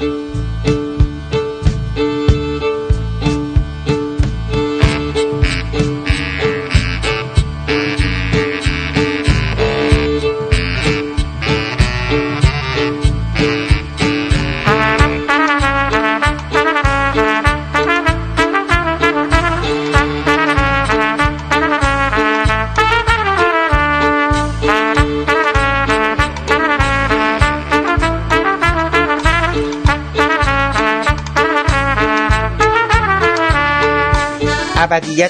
ابدیت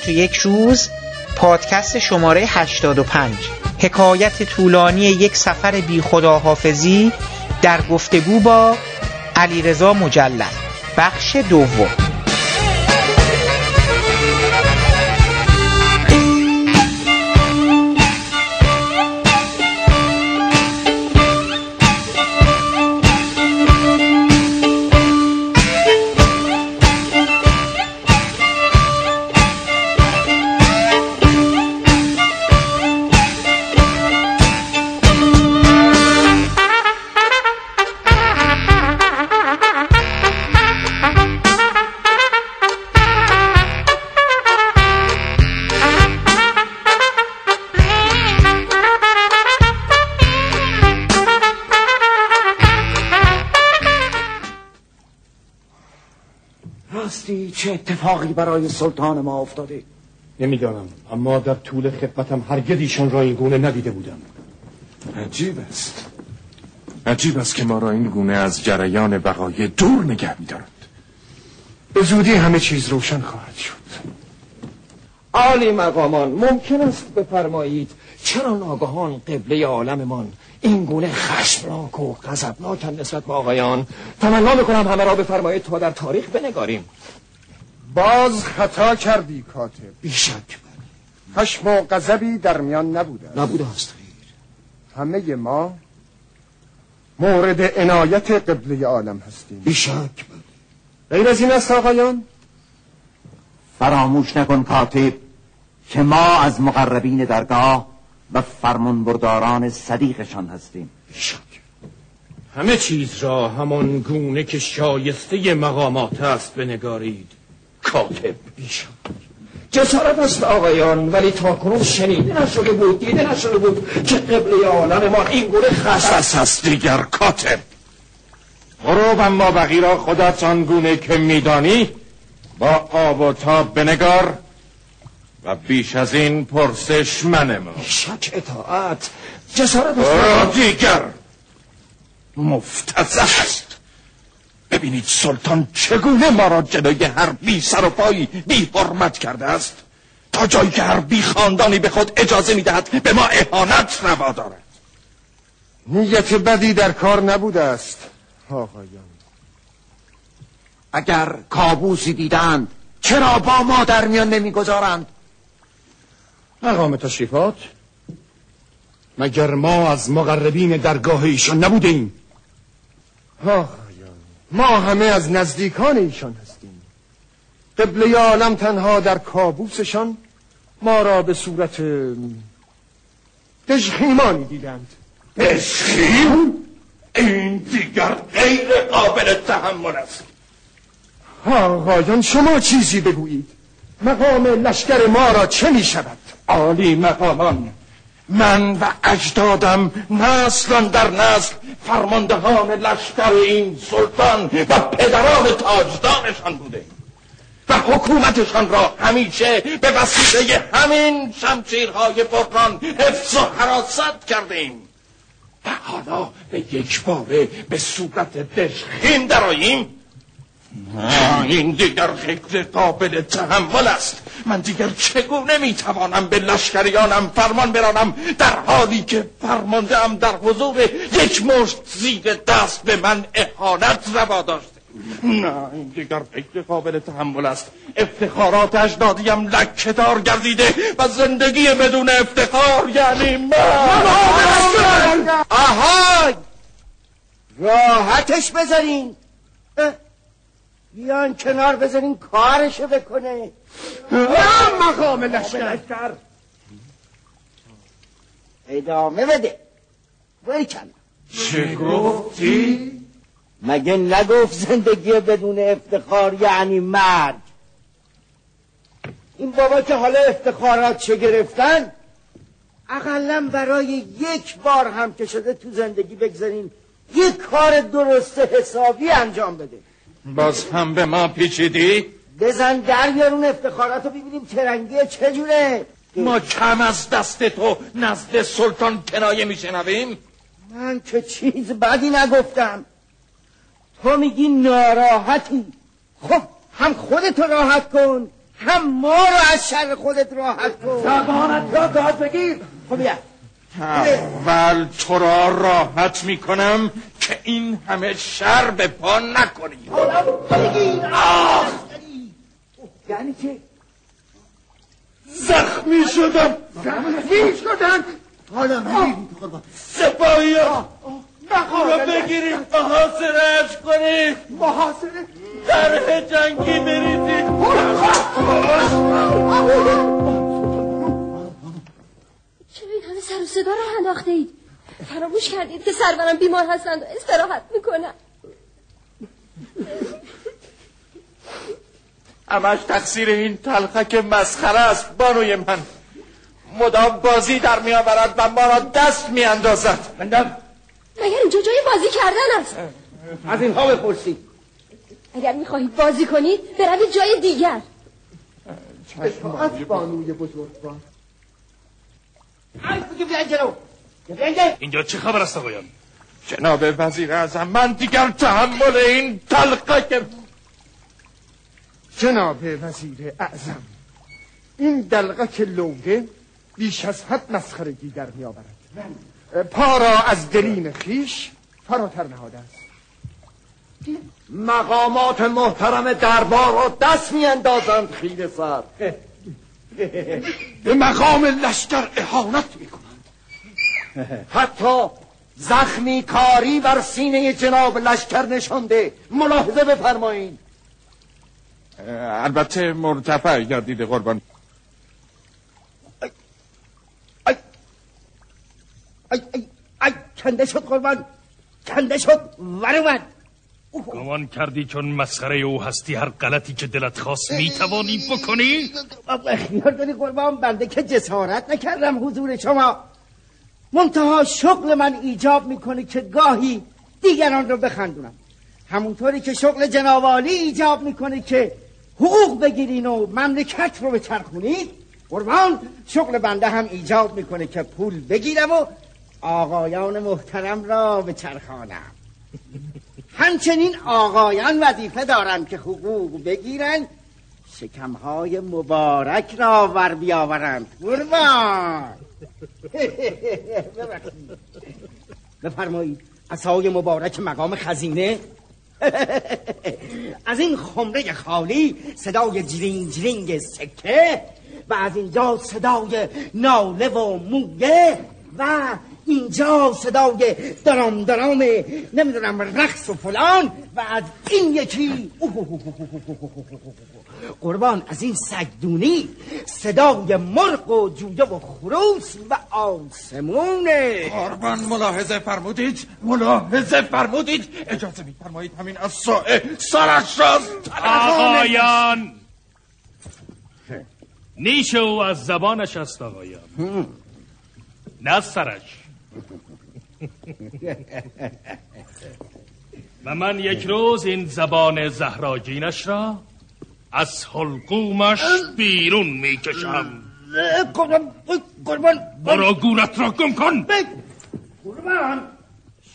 و یک روز پادکست شماره 85 حکایت طولانی یک سفر بی خداحافظی در گفتگو با علیرضا مجلل بخش دوم. چه اتفاقی برای سلطان ما افتاده؟ نمی‌دانم. اما در طول خدمتم هرگز ایشان را این گونه ندیده بودم. عجیب است. عجیب است که ما را این گونه از جریان بقای دور نگه میدارد. به زودی همه چیز روشن خواهد شد. عالی مقامان ممکن است بفرمایید چرا ناگهان قبله عالممان این گونه خشمناک و غضبناک نسبت به آقایان تمنا می‌کنم همه را بفرمایید تا در تاریخ بنگاریم. باز خطا کردی کاتب. بیشک خشم و غضبی در میان نبوده نبوده است همه ما مورد عنایت قبله عالم هستیم. بیشک غیر از این است آقایان. فراموش نکن کاتب که ما از مقربین درگاه و فرمانبرداران صدیقشان هستیم. بیشک. همه چیز را همان گونه که شایسته مقامات است بنگارید. کاتب بیشک جسارت است آقایان ولی تا کنون شنیده نشده بود دیده نشده بود که قبله عالم ما این گونه خشم است دیگر کاتب. غروب اما بقی را خودت آن گونه که میدانی با آب و تاب بنگار و بیش از این پرسش من ما. شک اطاعت جسارت است. دیگر. مفتزه است ببینید سلطان چگونه ما را جلوی هر بی سر و پایی بی حرمت کرده است؟ تا جایی که هر بی خاندانی به خود اجازه می‌دهد به ما اهانت روا دارد. نیت بدی در کار نبوده است آقایان. اگر کابوسی دیدند چرا با ما در میان نمی‌گذارند؟ مقام تشریفات مگر ما از مقربین درگاه ایشان نبودیم؟ ما همه از نزدیکان ایشان هستیم. قبله عالم تنها در کابوسشان ما را به صورت دژخیمانی دیدند. دژخیم؟ این دیگر غیر قابل تحمل است. آقایان شما چیزی بگویید. مقام لشکر ما را چه می شود عالی مقامان. من و اجدادم نسلا در نسل فرماندهان لشکر این سلطان و پدران تاجدارشان بوده. و حکومتشان را همیشه به وسیله همین شمشیرهای بران حفظ و حراست کردیم. و حالا به یک باره به صورت دشخین دراییم این دیگر غیر قابل تحمل است. من دیگر چگونه می‌توانم به لشکریانم فرمان برانم در حالی که فرمانده در حضور یک مشت زیر دست به من احانت روا داشته. نه این دیگر غیر قابل تحمل است. افتخارات اجدادیم لکهدار گردیده و زندگی بدون افتخار یعنی من. آهای! راحتش بذارین. بیان کنار بذارین کارشو بکنه. یا مقام لشکر. ادامه بده. بری کن چه گفتی؟ مگه نگفت زندگی بدون افتخار یعنی مرگ؟ این بابا که حالا افتخارات چه گرفتن؟ اقلا برای یک بار هم که شده تو زندگی بگذارین یک کار درست حسابی انجام بده. باز هم به ما پیچیدی؟ بزن در بیارون افتخارات رو ببینیم ترنگیه چجوره ما کم از دست تو نزد سلطان کنایه میشنویم؟ من که چیز بدی نگفتم. تو میگی ناراحتی. خب هم خودتو راحت کن هم ما رو از شر خودت راحت کن. زبانت را داد بگیر. خب بیا. اول تو را راحت می‌کنم که این همه شر به پا نکنی. یعنی که زخمی شدم. زخمی شدن؟ حالا قربان سپاهی ها رو بگیریم محاصرش کنیم محاصره؟ طرح جنگی بریزیم سر و صدا رو انداخته اید فراموش کردید که سرورم بیمار هستند و استراحت می‌کنن. همش تقصیر این تلخک مسخره است بانوی من. مدام بازی در میآورد و ما را دست میاندازد. بندم مگر اینجا جای بازی کردن است؟ از اینها بپرسید اگر می‌خواهید بازی کنید بروید جای دیگر. اطاعت بانوی بزرگوار ای بگی بیان جلو بیان اینجا چه خبر است آقایان؟ جناب وزیر اعظم من دیگر تحمل این تلخک جناب وزیر اعظم این دلغک لوده بیش از حد مسخرگی در می آورد. پا را از درین خیش فراتر نهاده است. مقامات محترم دربار را دست میاندازند خیل سر به مقام لشکر احانت می‌کنند حتی زخمی کاری بر سینه جناب لشکر نشانده ملاحظه بفرمایید البته مرتفع گردید قربان ای ای ای کنده شد قربان کنده شد ور اومد گمان کردی چون مسخره او هستی هر غلطی که دلت خواست می‌توانی بکنی؟ اختیار داری قربان بنده که جسارت نکردم حضور شما. منتها شغل من ایجاب می‌کنه که گاهی دیگران رو بخندونم. همونطوری که شغل جنابالی ایجاب می‌کنه که حقوق بگیرین و مملکت رو بچرخونید قربان شغل بنده هم ایجاب می‌کنه که پول بگیرم و آقایان محترم را بچرخانم. همچنین آقایان وظیفه دارن که حقوق بگیرن شکمهای مبارک را ور بیاورند قربان. بفرمایید عصای مبارک مقام خزینه از این خمره خالی صدای جرینگ جرینگ سکه و از اینجا صدای ناله و مویه و اینجا صدای درام درام نمی‌دونم رقص و فلان و از این یکی. قربان از این سگدونی صدای مرغ و جوجه و خروس و آسمونه قربان ملاحظه فرمودید. ملاحظه فرمودید. اجازه میفرمایید همین از سائه سرش را از آقایان. نیش او از زبانش است آقایان. نه از سرش. و من یک روز این زبان زهراجینش را از حلقومش بیرون می‌کشم. قربان قربان. برو گورت را گم کن. قربان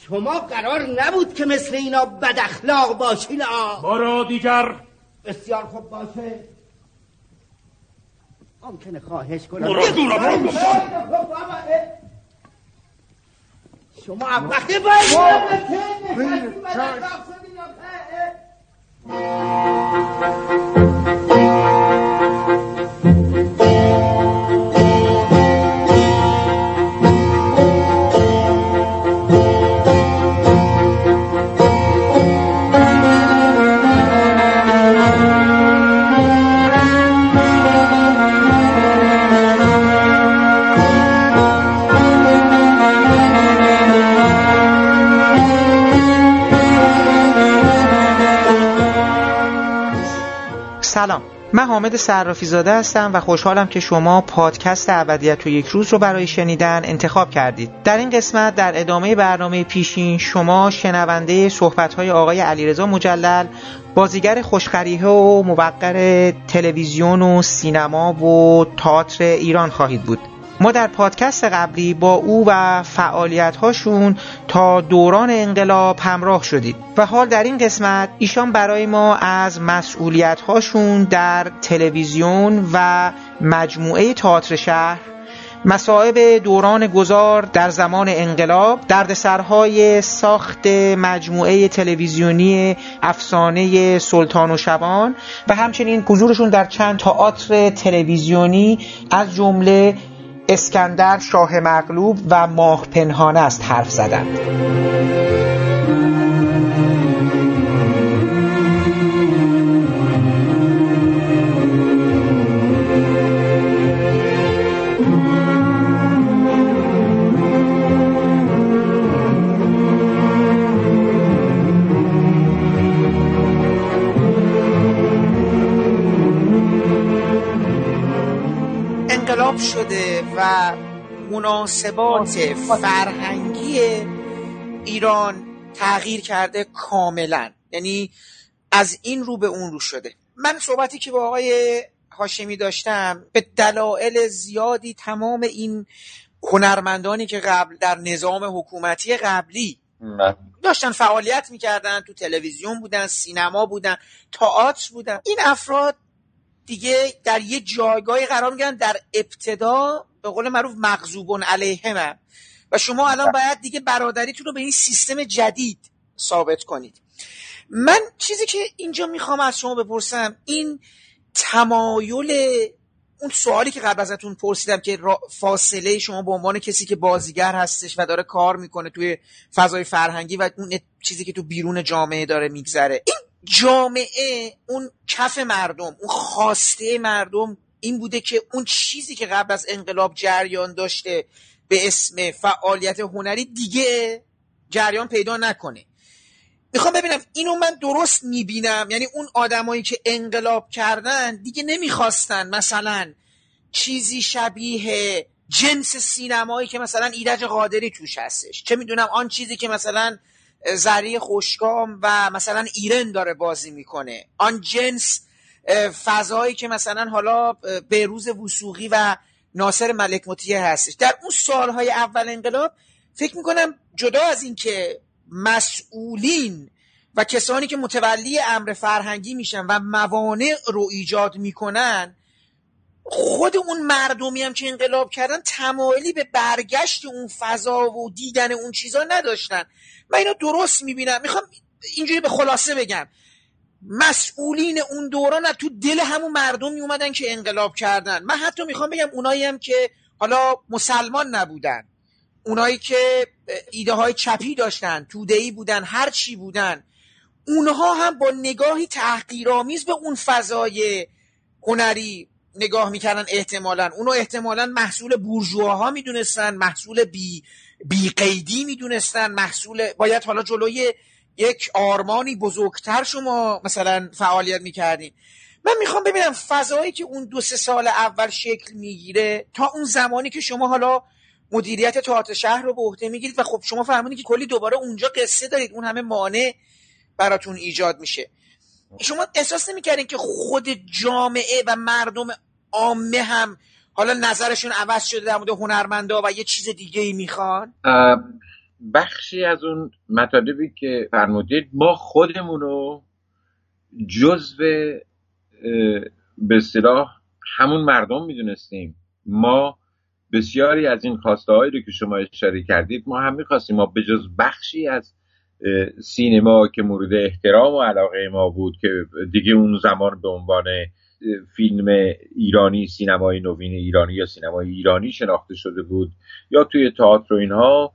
شما قرار نبود که مثل اینا بد اخلاق باشین آ. برو دیگر. بسیار خوب باشه. ممکنه خواهش کنم. برو گورت را گم کن. شما وقتی باید حامد صرافی زاده هستم و خوشحالم که شما پادکست ابدیت تو یک روز رو برای شنیدن انتخاب کردید. در این قسمت در ادامه برنامه پیشین شما شنونده صحبت‌های آقای علیرضا مجلل بازیگر خوشخریه و موقر تلویزیون و سینما و تئاتر ایران خواهید بود. ما در پادکست قبلی با او و فعالیت هاشون تا دوران انقلاب همراه شدید و حال در این قسمت ایشان برای ما از مسئولیت هاشون در تلویزیون و مجموعه تئاتر شهر مسائب دوران گذار در زمان انقلاب دردسرهای ساخت مجموعه تلویزیونی افسانه سلطان و شبان و همچنین حضورشون در چند تئاتر تلویزیونی از جمله اسکندر شاه مغلوب و ماه پنهانه است حرف زدند شده. و مناسبات فرهنگی ایران تغییر کرده کاملا. یعنی از این رو به اون رو شده. من صحبتی که با آقای هاشمی داشتم به دلایل زیادی تمام این هنرمندانی که قبل در نظام حکومتی قبلی داشتن فعالیت می‌کردن تو تلویزیون بودن سینما بودن تئاتر بودن. این افراد دیگه در یه جایگاهی قرار میگن در ابتدا به قول معروف مغضوبون علیهم و شما الان باید دیگه برادریتون رو به این سیستم جدید ثابت کنید. من چیزی که اینجا می‌خوام از شما بپرسم این تمایل اون سوالی که قبل ازتون پرسیدم که فاصله شما به عنوان کسی که بازیگر هستش و داره کار می‌کنه توی فضای فرهنگی و اون چیزی که تو بیرون جامعه داره میگذره. این جامعه اون کف مردم اون خواسته مردم این بوده که اون چیزی که قبل از انقلاب جریان داشته به اسم فعالیت هنری دیگه جریان پیدا نکنه. می‌خوام ببینم اینو من درست می‌بینم؟ یعنی اون آدمایی که انقلاب کردن دیگه نمی‌خواستن مثلا چیزی شبیه جنس سینمایی که مثلا ایرج قادری توش هستش. چه می‌دونم آن چیزی که مثلا زری خوشگام و مثلا ایرن داره بازی می‌کنه. آن جنس فضایی که مثلا حالا روز وسوقی و ناصر ملک مطیع هستش. در اون سالهای اول انقلاب فکر می‌کنم جدا از این که مسئولین و کسانی که متولی امر فرهنگی میشن و موانع رو ایجاد می‌کنن خود اون مردمی هم که انقلاب کردن تمایلی به برگشت اون فضا و دیدن اون چیزا نداشتن. من اینو درست می‌بینم. می‌خوام اینجوری به خلاصه بگم. مسئولین اون دوران تو دل همون مردم اومدن که انقلاب کردن. من حتی می‌خوام بگم اونایی هم که حالا مسلمان نبودن اونایی که ایده های چپی داشتن تودهی بودن هر چی بودن اونها هم با نگاهی تحقیرآمیز به اون فضای هنری نگاه می‌کردن احتمالا. اونو احتمالا محصول بورژواها می‌دونستن محصول بی بی قیدی می‌دونستن محصول باید حالا جلوی یک آرمانی بزرگتر شما مثلا فعالیت می‌کردین. من می‌خوام ببینم فضایی که اون دو سه سال اول شکل می‌گیره تا اون زمانی که شما حالا مدیریت تئاتر شهر رو به عهده می‌گیرید و خب شما فهمونید که کلی دوباره اونجا قصه دارید اون همه مانع براتون ایجاد میشه. شما احساس نمی‌کردین که خود جامعه و مردم عامه هم حالا نظرشون عوض شده در مورد هنرمندا و یه چیز دیگه ای می‌خوان بخشی از اون مطالبی که فرمودید ما خودمون رو جزو به اصطلاح همون مردم می‌دونستیم. ما بسیاری از این خواسته هایی رو که شما اشاره کردید ما هم می‌خواستیم. ما به جز بخشی از سینما که مورد احترام و علاقه ما بود که دیگه اون زمان به عنوان فیلم ایرانی سینمای نوین ایرانی یا سینمای ایرانی شناخته شده بود یا توی تئاتر و اینها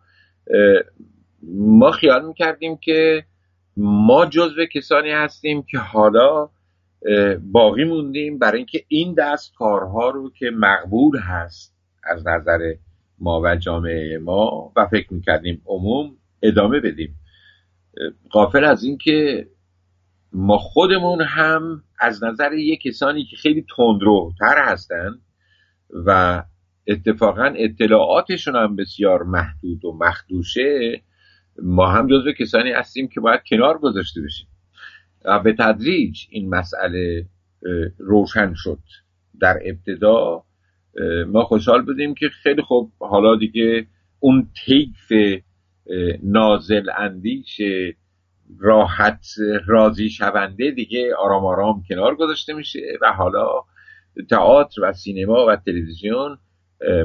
ما خیال می‌کردیم که ما جزو کسانی هستیم که حالا باقی موندیم برای اینکه این دست کارها رو که مقبول هست از نظر ما و جامعه ما و فکر می‌کردیم عموم ادامه بدیم. قافل از اینکه ما خودمون هم از نظر یک کسانی که خیلی تندروتر هستند و اتفاقا اطلاعاتشون هم بسیار محدود و مخدوشه. ما هم جزو کسانی هستیم که باید کنار گذاشته بشیم. و به تدریج این مسئله روشن شد. در ابتدا ما خوشحال بودیم که خیلی خوب حالا دیگه اون طیف نازل اندیش راحت راضی شونده دیگه آرام آرام کنار گذاشته میشه. و حالا تئاتر و سینما و تلویزیون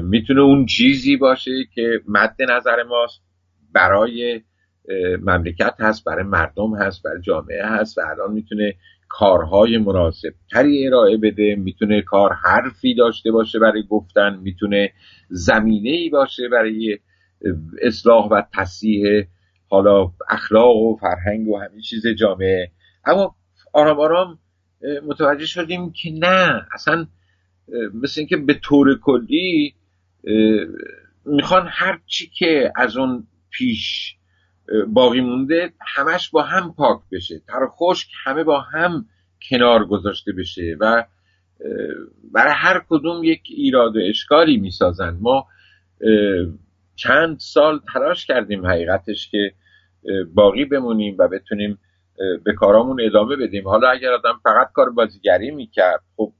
می‌تونه اون چیزی باشه که مد نظر ماست برای مملکت هست برای مردم هست برای جامعه هست و الان می‌تونه کارهای مناسب تری ارائه بده می‌تونه کار حرفی داشته باشه برای گفتن می‌تونه زمینه ای باشه برای اصلاح و تصیح حالا اخلاق و فرهنگ و همین چیز جامعه. اما آرام آرام متوجه شدیم که نه اصلا مثل اینکه به طور کلی می‌خوان هر چی که از اون پیش باقی مونده همش با هم پاک بشه. تر خشک همه با هم کنار گذاشته بشه و برای هر کدوم یک ایراد و اشکالی می‌سازن. ما چند سال تلاش کردیم حقیقتش که باقی بمونیم و بتونیم به کارامون ادامه بدیم. حالا اگر آدم فقط کار بازیگری می‌کرد خب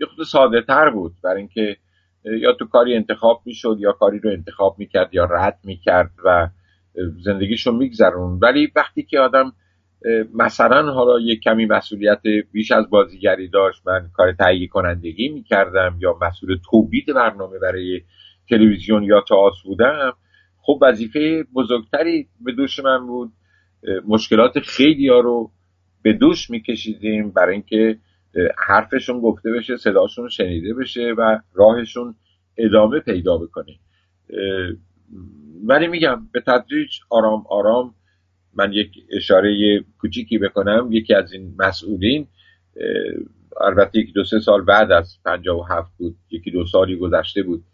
یه خود ساده تر بود برای اینکه یا تو کاری انتخاب می‌شد یا کاری رو انتخاب می‌کرد یا رد می‌کرد و زندگیشو میگذرون. ولی وقتی که آدم مثلا حالا یک کمی مسئولیت بیش از بازیگری داشت من کار تهیه کنندگی می‌کردم یا مسئول تولید برنامه برای تلویزیون یا تئاتر بودم خب وظیفه بزرگتری به دوش من بود. مشکلات خیلی ها رو به دوش میکشیدیم برای اینکه حرفشون گفته بشه صداشون شنیده بشه و راهشون ادامه پیدا بکنه. ولی میگم به تدریج آرام آرام من یک اشاره کوچیکی بکنم. یکی از این مسئولین البته یکی دو سه سال بعد از پنجاه و هفت بود یکی دو سالی گذشته بود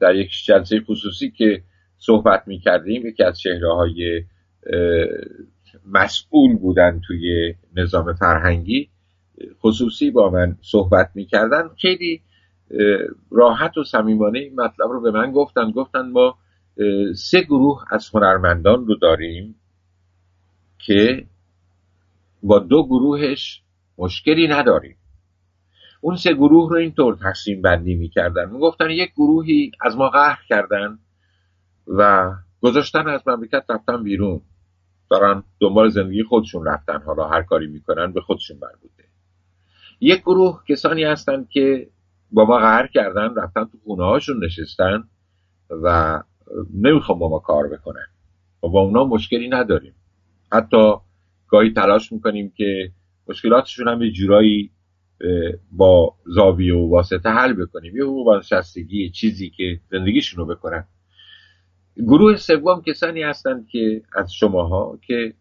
در یک جلسه خصوصی که صحبت می کردیم یکی از های مسئول بودن توی نظام فرهنگی. خصوصی با من صحبت می‌کردن. خیلی راحت و صمیمانه این مطلب رو به من گفتن. گفتن ما سه گروه از هنرمندان رو داریم که با دو گروهش مشکلی نداریم. اون سه گروه رو اینطور تقسیم بندی می‌کردن. می‌گفتن یک گروهی از ما قهر کردن و گذاشتن از مملکت رفتن بیرون. دارن دنبال زندگی خودشون رفتن. حالا هر کاری می‌کنن به خودشون مربوطه یک گروه کسانی هستند که با ما قهر کردن رفتن تو خونه هاشون نشستن و نمی‌خوام با ما کار بکنن. و با اونا مشکلی نداریم. حتی گاهی تلاش می‌کنیم که مشکلاتشون هم یه جورایی با زاویه و واسطه حل بکنیم. یه حقوق چیزی که زندگیشون رو بکنن. گروه سوم کسانی هستند که از شماها که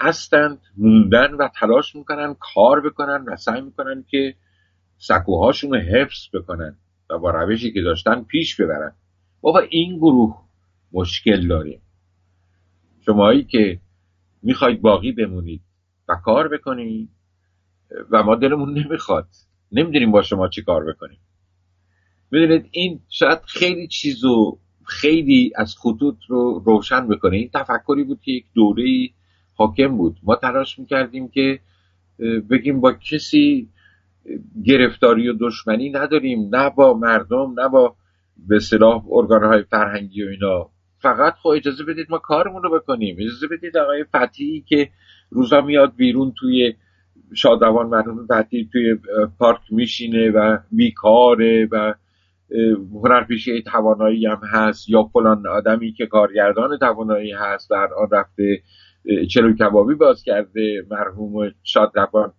هستند موندن و تلاش می‌کنن کار بکنن و سعی می‌کنن که سکوهاشون رو حفظ بکنن و با روشی که داشتن پیش ببرن. ما با این گروه مشکل داریم شماهایی که می‌خواید باقی بمونید و کار بکنید و ما دلمون نمی‌خواد. نمی‌دونیم با شما چی کار بکنیم. می‌دونید این شاید خیلی چیزو خیلی از خطوط رو روشن بکنه. این تفکری بود که یک دوره حاکم بود. ما تلاش می‌کردیم که بگیم با کسی گرفتاری و دشمنی نداریم. نه با مردم نه با به صلاح ارگانهای فرهنگی و اینا. فقط خب اجازه بدید ما کارمون رو بکنیم. اجازه بدید آقای فتحی که روزا میاد بیرون توی شادوان مرحوم فتحی توی پارک میشینه و بیکاره و هنرپیشه توانایی هم هست یا فلان آدمی که کارگردان توانایی هست و الان رفته چلو کبابی باز کرده مرحوم شادروان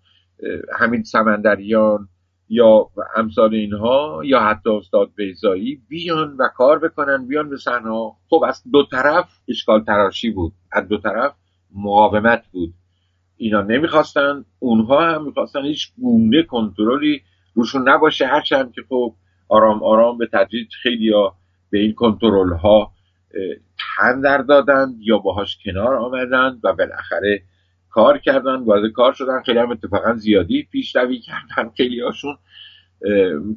همین سمندریان یا امثال اینها یا حتی استاد بیزایی بیان و کار بکنن بیان به صحنه خب از دو طرف اشکال تراشی بود. از دو طرف مقاومت بود. اینا نمی‌خواستن اونها هم می‌خواستن هیچ گونه کنترلی روشون نباشه. هرچند که خب آرام آرام به تدریج خیلی ها به این کنترل ها تن در دادند یا باهاش کنار آمدند و بالاخره کار کردن وارد کار شدن. خیلی هم اتفاقا زیادی پیشروی کردن خیلی هاشون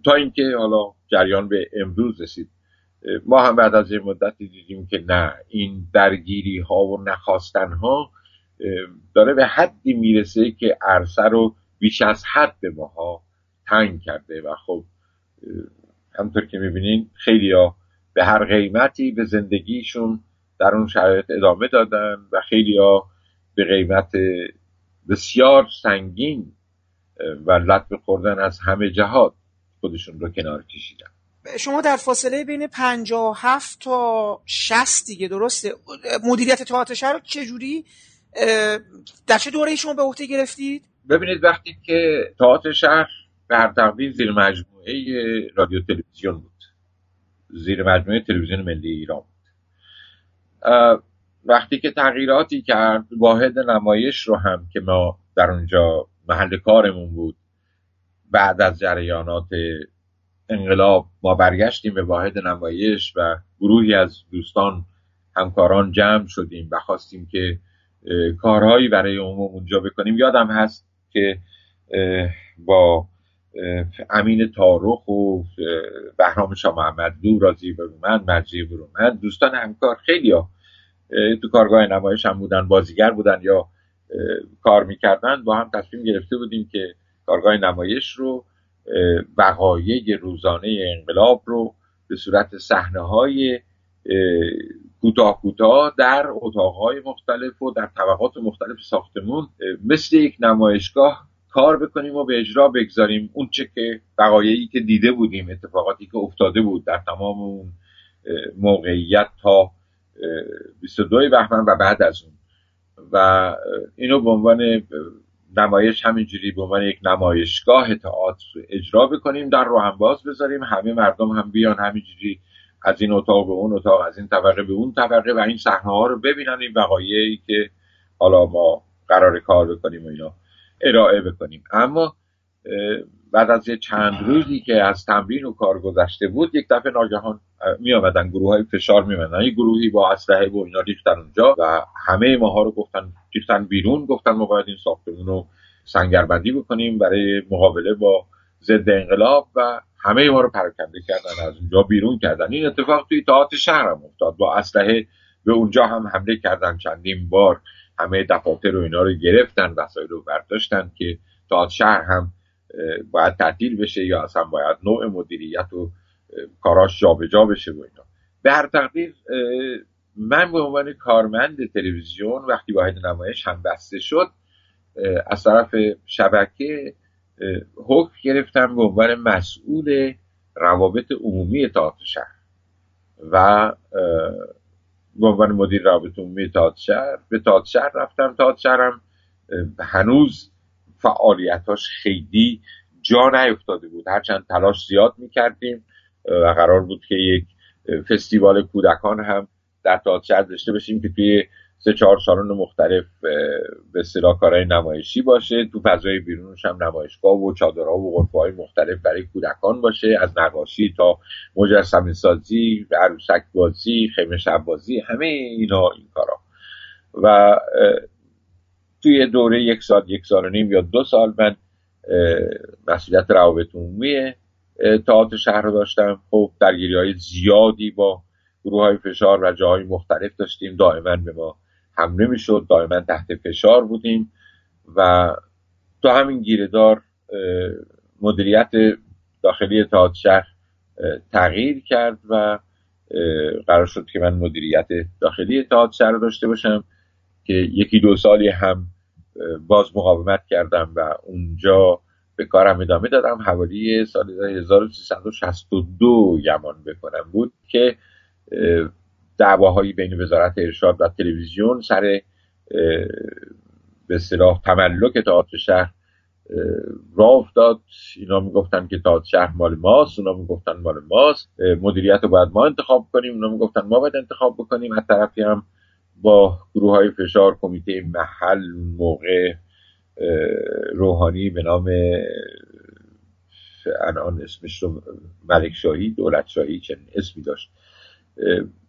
تا اینکه حالا جریان به امروز رسید. ما هم بعد از یه مدتی دیدیم که نه این درگیری ها و نخواستن ها داره به حدی می‌رسه که عرصه رو بیش از حد به ماها تنگ کرده. و خب همطور که می‌بینین خیلی ها به هر قیمتی به زندگیشون در اون شرایط ادامه دادن و خیلی ها به قیمت بسیار سنگین و لطف خوردن از همه جهات خودشون رو کنار کشیدن. شما در فاصله بین 57 تا 60 دیگه درسته؟ مدیریت تئاتر شهر چجوری در چه دوره شما به عهده گرفتید؟ ببینید وقتی که تئاتر شهر به هر تقدیر زیر مجموعه رادیو تلویزیون بود. زیر مجموعه تلویزیون ملی ایران بود. وقتی که تغییراتی کرد واحد نمایش رو هم که ما در اونجا محل کارمون بود بعد از جریانات انقلاب ما برگشتیم به واحد نمایش و گروهی از دوستان همکاران جمع شدیم و خواستیم که کارهایی برای عموم اونجا بکنیم. یادم هست که با امین تارخ و بهرام شاه محمد دو رازی برومند مرجی برومند دوستان همکار خیلی ها تو کارگاه نمایش هم بودن بازیگر بودن یا کار می‌کردن با هم تصمیم گرفته بودیم که کارگاه نمایش رو وقایع روزانه انقلاب رو به صورت صحنه های کوتاه کوتاه در اتاقهای مختلف و در طبقات مختلف ساختمون مثل یک نمایشگاه کار بکنیم و به اجرا بگذاریم. اون چه که وقایعی که دیده بودیم اتفاقاتی که افتاده بود در تمام اون موقعیت تا 22 بهمن و بعد از اون. و اینو به عنوان نمایش همینجوری به عنوان یک نمایشگاه تئاتر اجرا بکنیم در رو هم باز بذاریم. همه مردم هم بیان همینجوری از این اتاق به اون اتاق از این طبقه به اون طبقه و این صحنه ها رو ببینن. این وقایعی که حالا ما قرار کار بکنیم و اینا. ارائه بکنیم. اما بعد از یه چند روزی که از تمرین و کار گذشته بود یک دفعه ناگهان می آمدن گروه های فشار می آمدن گروهی با اسلحه و اینا ریختن اونجا و همه ماها رو گفتن ریختن بیرون گفتن ما باید این ساختمون رو سنگربندی بکنیم برای مقابله با ضد انقلاب و همه ما رو پراکنده کردن از اونجا بیرون کردن. این اتفاق توی تئاتر شهر هم افتاد. با اسلحه به اونجا هم حمله کردن چندین بار. همه دفاتر و اینا رو گرفتن وسایل رو برداشتن که تئاتر شهر هم باید تعطیل بشه یا اصلا باید نوع مدیریت و کاراش جابجا بشه و اینا. به هر تقدیر من به عنوان کارمند تلویزیون وقتی واحد نمایش هم بسته شد از طرف شبکه حکم گرفتم به عنوان مسئول روابط عمومی تئاتر شهر و به عنوان مدیر روابط عمومی تئاتر شهر به تئاتر شهر رفتم. تئاتر شهرم هنوز فعالیتاش خیلی جا نیفتاده بود. هرچند تلاش زیاد می‌کردیم و قرار بود که یک فستیوال کودکان هم در تئاتر داشته باشیم که توی سه چهار سالن مختلف به اصطلاح کارهای نمایشی باشه. تو فضای بیرونش هم نمایشگاه و چادرها و غرفه های مختلف برای کودکان باشه. از نقاشی تا مجسمه سازی عروسک بازی خیمه شب بازی همه اینا این کارا. و توی دوره یک سال یک سال و نیم یا دو سال من مسئولیت روابط عمومی تئاتر شهر رو داشتم. خب درگیری های زیادی با گروه های فشار و جاهای مختلف داشتیم. دائما به ما حمله می‌شد. دائما تحت فشار بودیم و تو همین گیردار مدیریت داخلی تئاتر شهر تغییر کرد و قرار شد که من مدیریت داخلی تئاتر شهر داشته باشم که یکی دو سالی هم باز مقاومت کردم و اونجا به کارم ادامه دادم. حوالی سال 1362 گمان بکنم بود که دعواهایی بین وزارت ارشاد و تلویزیون سر به اصطلاح تملک تئاتر شهر راه افتاد. اینا می‌گفتن که تئاتر شهر مال ماست اونا می‌گفتن مال ماست. مدیریت رو باید ما انتخاب کنیم اونا می‌گفتن ما باید انتخاب بکنیم. از طرفی هم با گروه های فشار کمیته محل موقع روحانی به نام الان اسمش رو ملک شاهی دولت شاهی چنین اسمی داشت.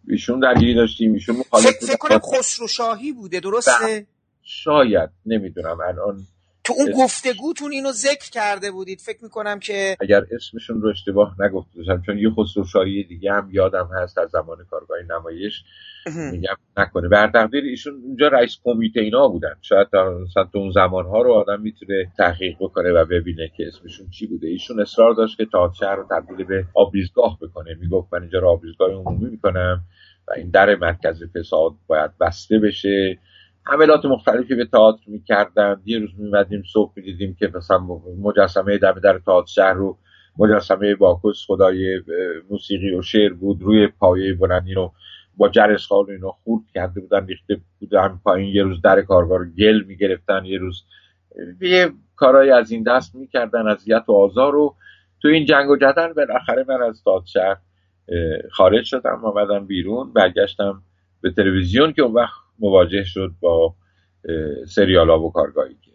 ایشون درگیری داشتیم ایشون فکر, فکر کنم خسرو شاهی بوده درسته؟ شاید نمی‌دونم. الان تو اون گفتگوتون اینو ذکر کرده بودید. فکر می‌کنم که اگر اسمشون رو اشتباه نگفته باشم چون یه خسرو شاهی دیگه هم یادم هست از زمان کارگاه نمایش. میگم نکنه. بر تقدیر ایشون اونجا رئیس کمیته اینا بودن. شاید مثلا تو اون زمان ها رو آدم می‌تونه تحقیق بکنه و ببینه که اسمشون چی بوده. ایشون اصرار داشت که تئاتر شهر رو تبدیل به آبریزگاه بکنه. می‌گفت من اینجا رو آبریزگاه عمومی می‌کنم و این در مرکز فساد باید بسته بشه. حملات مختلفی به تئاتر می‌کردن. یه روز میمدیم صبح می‌دیدیم که مثلا مجسمه دم در تئاتر شهر رو مجسمه باکوس خدای موسیقی و شعر بود. روی پایه بلندی رو با جرثقیل اینو خورد کرده بودن ریخته بودن پایین. یه روز در کارگاه رو گل می‌گرفتن. یه روز یه کارهای از این دست می‌کردن اذیت و آزار رو تو این جنگ و جدل. بالاخره من از تئاتر شهر خارج شدم آمدم بیرون برگشتم به تلویزیون که اون وقت مواجه شد با سریال ها و کارگاهی که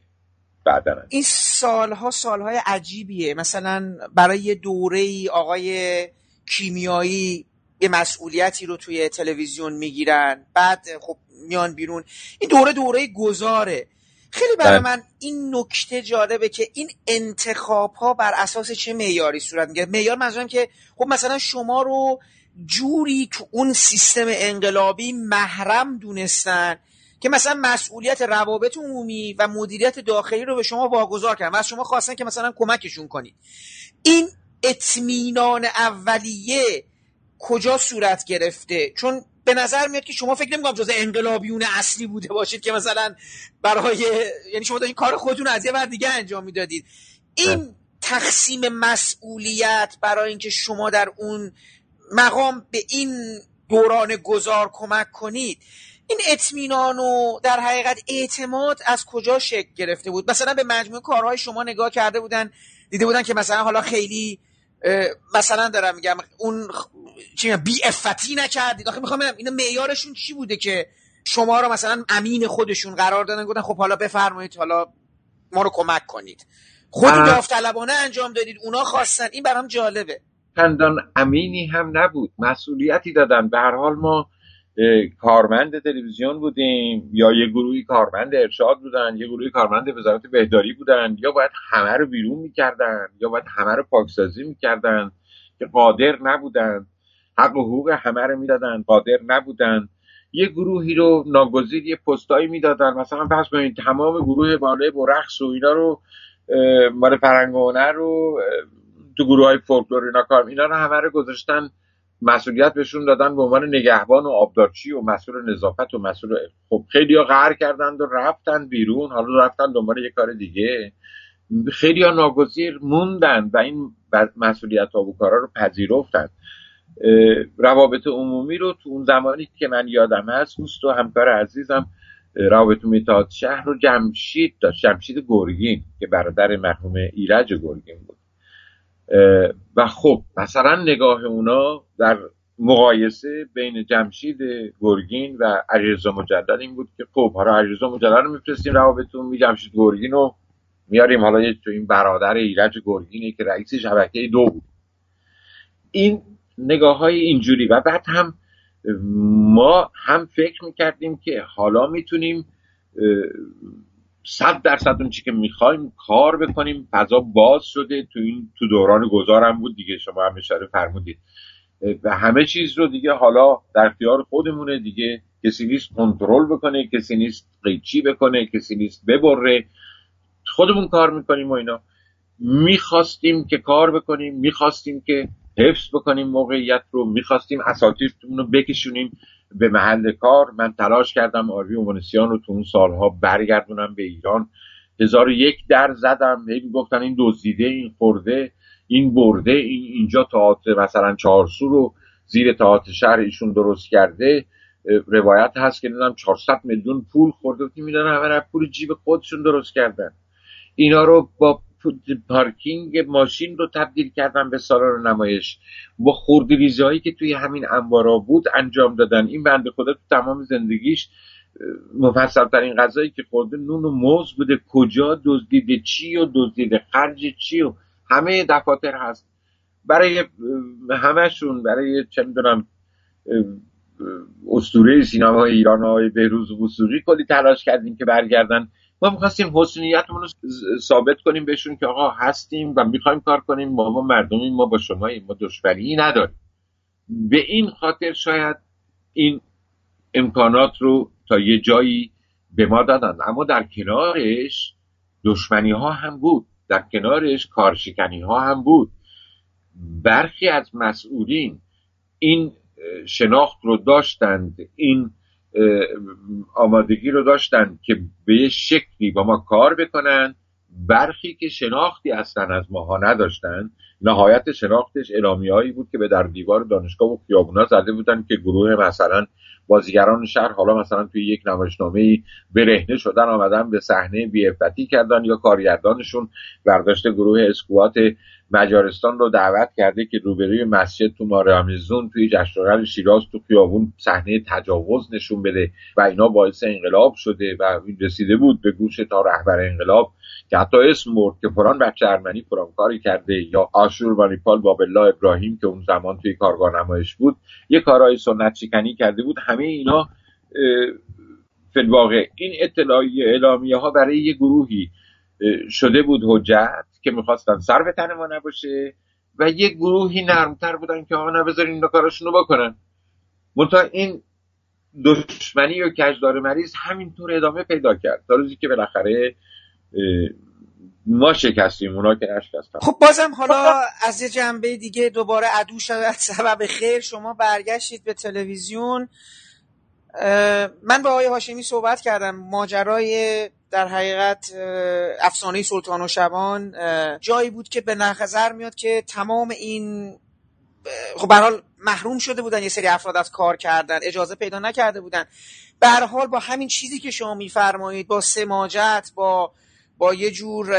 بعدا این سالها سالهای عجیبیه. مثلا برای یه دوره ای آقای کیمیایی یه مسئولیتی رو توی تلویزیون می‌گیرن. بعد خب میان بیرون. این دوره دوره گذاره. خیلی برای من این نکته جالبه که این انتخاب ها بر اساس چه معیاری صورت می‌گیره معیار منظورم که خب مثلا شما رو جوری تو اون سیستم انقلابی محرم دونستن که مثلا مسئولیت روابط عمومی و مدیریت داخلی رو به شما واگذار کردن و از شما خواستن که مثلا کمکشون کنید. این اطمینان اولیه کجا صورت گرفته؟ چون به نظر میاد که شما فکر نمی‌کنم جز انقلابیون اصلی بوده باشید که مثلا برای یعنی شما این کار خودتون از یه بر دیگه انجام می‌دادید. این تقسیم مسئولیت برای اینکه شما در اون مقام به این دوران گذار کمک کنید. این اطمینان و در حقیقت اعتماد از کجا شکل گرفته بود؟ مثلا به مجموع کارهای شما نگاه کرده بودن دیده بودن که مثلا حالا خیلی مثلا دارم میگم اون چی بی افتی نکردید. آخه می‌خوام اینا معیارشون چی بوده که شما رو مثلا امین خودشون قرار دادن گفتن خب حالا بفرمایید حالا ما رو کمک کنید. خود داوطلبانه انجام دادید اونا خواستن. این برام جالبه. چندان امینی هم نبود. مسئولیتی دادن. به هر حال ما کارمند تلویزیون بودیم یا یه گروهی کارمند ارشاد بودن یه گروهی کارمند وزارت بهداری بودن یا باید همه رو بیرون می‌کردن یا باید همه رو پاکسازی می‌کردن که قادر نبودن. حق و حقوق همه رو می‌دادن قادر نبودن. یه گروهی رو ناگزیر یه پستایی می‌دادن. مثلا پس کنید تمام گروه بالای و رقص و اینا رو مال فرنگونه رو تو گروه های فولکلور اینا کار اینا رو همه رو گذاشتن مسئولیت بهشون دادن به عنوان نگهبان و آبدارچی و مسئول نظافت و مسئول خب خیلی ها قهر کردند و رفتن بیرون حالا رفتن دنبال یه کار دیگه. خیلی ها ناگزیر موندن و این مسئولیت ها و کارا رو پذیرفتن. روابط عمومی رو تو اون زمانی که من یادم هست دوست و همکار عزیزم روابط عمومی شهر رو جمشید داشت. جمشید گرگین که برادر مرحوم ایرج گرگین بود. و خب مثلا نگاه اونا در مقایسه بین جمشید گرگین و علیرضا مجدد این بود که خب حالا علیرضا مجدد رو میفرستیم روابطون می جمشید گرگین رو میاریم حالا تو این برادر ایرج گرگینی که رئیس شبکه دو بود. این نگاه های اینجوری و بعد هم ما هم فکر می‌کردیم که حالا می‌تونیم صد درصد اون چی که می‌خوایم کار بکنیم. فضا باز شده. تو این تو دوران گذارم بود دیگه. شما هم اشاره فرمودید. و همه چیز رو دیگه حالا در اختیار خودمونه دیگه. کسی نیست کنترل بکنه. کسی نیست قیچی بکنه. کسی نیست ببره. خودمون کار می‌کنیم و اینا. می‌خواستیم که کار بکنیم. می‌خواستیم که حفظ بکنیم موقعیت رو. می‌خواستیم اساتیدمون رو بکشونیم به محل کار. من تلاش کردم آروی اومانسیان رو تو اون سالها برگردونم به ایران. هزار یک در زدم. هی گفتن این دزدیده این خورده این برده این اینجا تئاتر مثلا چهارسو رو زیر تئاتر شهر ایشون درست کرده. روایت هست که دیدم 400 میلیون پول خورده. و می‌دونن همه پول جیب خودشون درست کردن. اینا رو با پارکینگ ماشین رو تبدیل کردن به سالن نمایش. با خوردریزی هایی که توی همین انبارا بود انجام دادن. این بنده خدا تو تمام زندگیش مفصل ترین غذایی که خورده نون و موز بوده. کجا دزدیده چی و دزدیده خرج چی و همه دفاتر هست. برای همهشون برای چه می‌دونم اسطوره سینما ایران های بهروز وسوقی کلی تلاش کردیم که برگردن ما می‌خواستیم حسنیتمون رو ثابت کنیم بهشون که آقا هستیم و می‌خوایم کار کنیم. ما با مردمیم ما با شما ما دشمنی نداریم. به این خاطر شاید این امکانات رو تا یه جایی به ما دادن. اما در کنارش دشمنی ها هم بود. در کنارش کارشکنی ها هم بود. برخی از مسئولین این شناخت رو داشتند این آمادگی رو داشتند که به یه شکلی با ما کار بکنن. برخی که شناختی اصلا از ماها نداشتن. نهایت شناختش هایی بود که به در دیوار دانشگاه و خیابونا زده بودن که گروه مثلا بازیگران شهر حالا مثلا توی یک نمایشنامه برهنه شدن آمدن به صحنه بیعفتی کردن یا کارگردانشون برداشت گروه اسکوات مجارستان رو دعوت کرده که روبروی مسجد تو مارامزون توی جشنواره شیراز تو خیابون صحنه تجاوز نشون بده و اینا باعث انقلاب شده و رسیده بود به گوش تا رهبر انقلاب که حتی اسم مرد که فران بچه ارمنی فران کاری کرده یا آشور وانیپال بابلا ابراهیم که اون زمان توی کارگاه نمایش بود یه کارهای سنت شکنی کرده بود. همه اینا فلواقع این اطلاعی اعلامیه ها برای یه گروهی شده بود حجت که می‌خواستن سر به تن ما نباشه و یه گروهی نرمتر بودن که آقا نبذارین اینا کاراشون رو بکنن. منتها این دشمنی و کجدار مریض همینطور ادامه پیدا کرد. تا روزی که بالاخره ما شکستیم اونا که نشکستن. خب بازم حالا از یه جنبه دیگه دوباره عدو شد سبب خیر شما برگشتید به تلویزیون. من با آقای هاشمی صحبت کردم. ماجرای در حقیقت افسانه سلطان و شبان جایی بود که به نظر میاد که تمام این خب حال محروم شده بودن یه سری افراد از کار کردن اجازه پیدا نکرده بودن. به حال با همین چیزی که شما میفرمایید با سماجت با با یه جور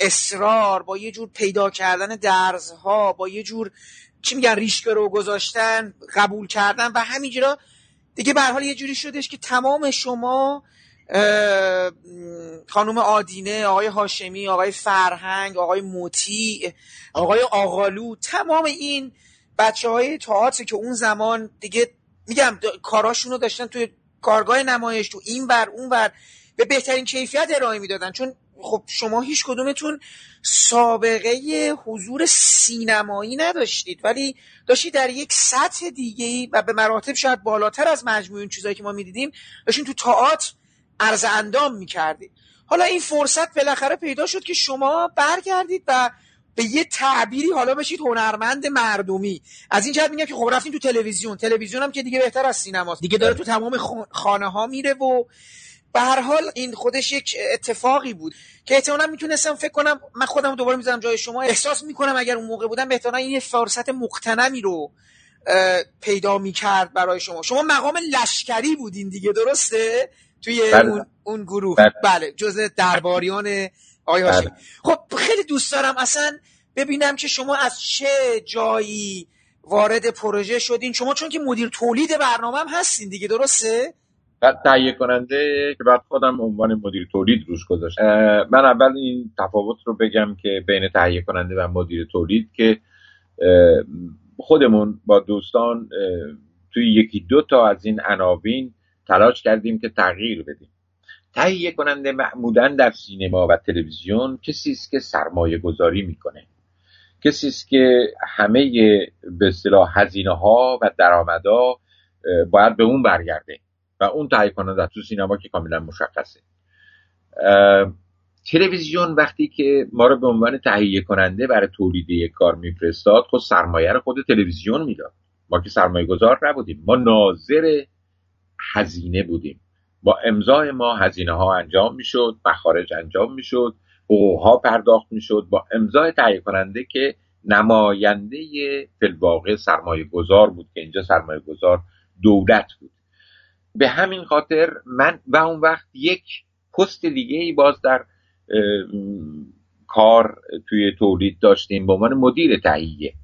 اصرار با یه جور پیدا کردن درزها با یه جور چی میگن ریشکه رو گذاشتن قبول کردن و همینجورا دیگه به حال یه جوری شدش که تمام شما خانم آدینه آقای هاشمی آقای فرهنگ آقای موتی آقای آقالو تمام این بچه های تئاتر که اون زمان دیگه میگم کاراشون رو داشتن توی کارگاه نمایش تو این ور اون ور به بهترین کیفیت ارائه می‌دادن. چون خب شما هیچ کدومتون سابقه حضور سینمایی نداشتید ولی داشتید در یک سطح دیگه و به مراتب شاید بالاتر از مجموع این چیزایی که ما می‌دیدیم داشتین تو تئاتر عرض اندام می‌کردید. حالا این فرصت بالاخره پیدا شد که شما برگردید و به یه تعبیری حالا بشید هنرمند مردمی. از این جهت میگم که خب رفتیم تو تلویزیون تلویزیون هم که دیگه بهتر از سینماست. دیگه داره تو تمام خانه ها میره و به هر حال این خودش یک اتفاقی بود که احتمالا می‌تونستم فکر کنم من خودم دوباره می‌ذارم جای شما. احساس می‌کنم اگر اون موقع بودم احتمالا این فرصت مقتنمی رو پیدا می‌کرد برای شما. شما مقام لشکری بودین دیگه درسته؟ توی بله. اون, اون گروه. بله, بله. جز درباریان آقای بله. خب خیلی دوست دارم اصلا ببینم که شما از چه جایی وارد پروژه شدین. شما چون که مدیر تولید برنامه هم هستین دیگه درسته؟ بعد تهیه کننده که بعد خودم عنوان مدیر تولید روش گذاشت من اول این تفاوت رو بگم که بین تهیه کننده و مدیر تولید که خودمون با دوستان توی یکی دو تا از این عناوین تلاش کردیم که تغییر بدیم. تهیه کننده معمولا در سینما و تلویزیون کسی است که سرمایه گذاری می‌کنه. کسی است که همه به اصطلاح هزینه ها و درآمدها باید به اون برگرده. و اون تهیه کننده تو سینما که کاملا مشخصه. تلویزیون وقتی که ما رو به عنوان تهیه کننده برای تولید یک کار میفرستاد خود سرمایه رو خود تلویزیون می‌داد. ما که سرمایه گذار نبودیم ما ناظر هزینه بودیم. با امضای ما هزینه ها انجام می‌شد مخارج انجام می‌شد حقوق ها پرداخت می‌شد با امضای تهیه کننده که نماینده فلواقع سرمایه گذار بود که اینجا سرمایه گذار دولت بود. به همین خاطر من و اون وقت یک پست دیگه ای باز در کار توی تولید داشتیم به عنوان مدیر تهیه.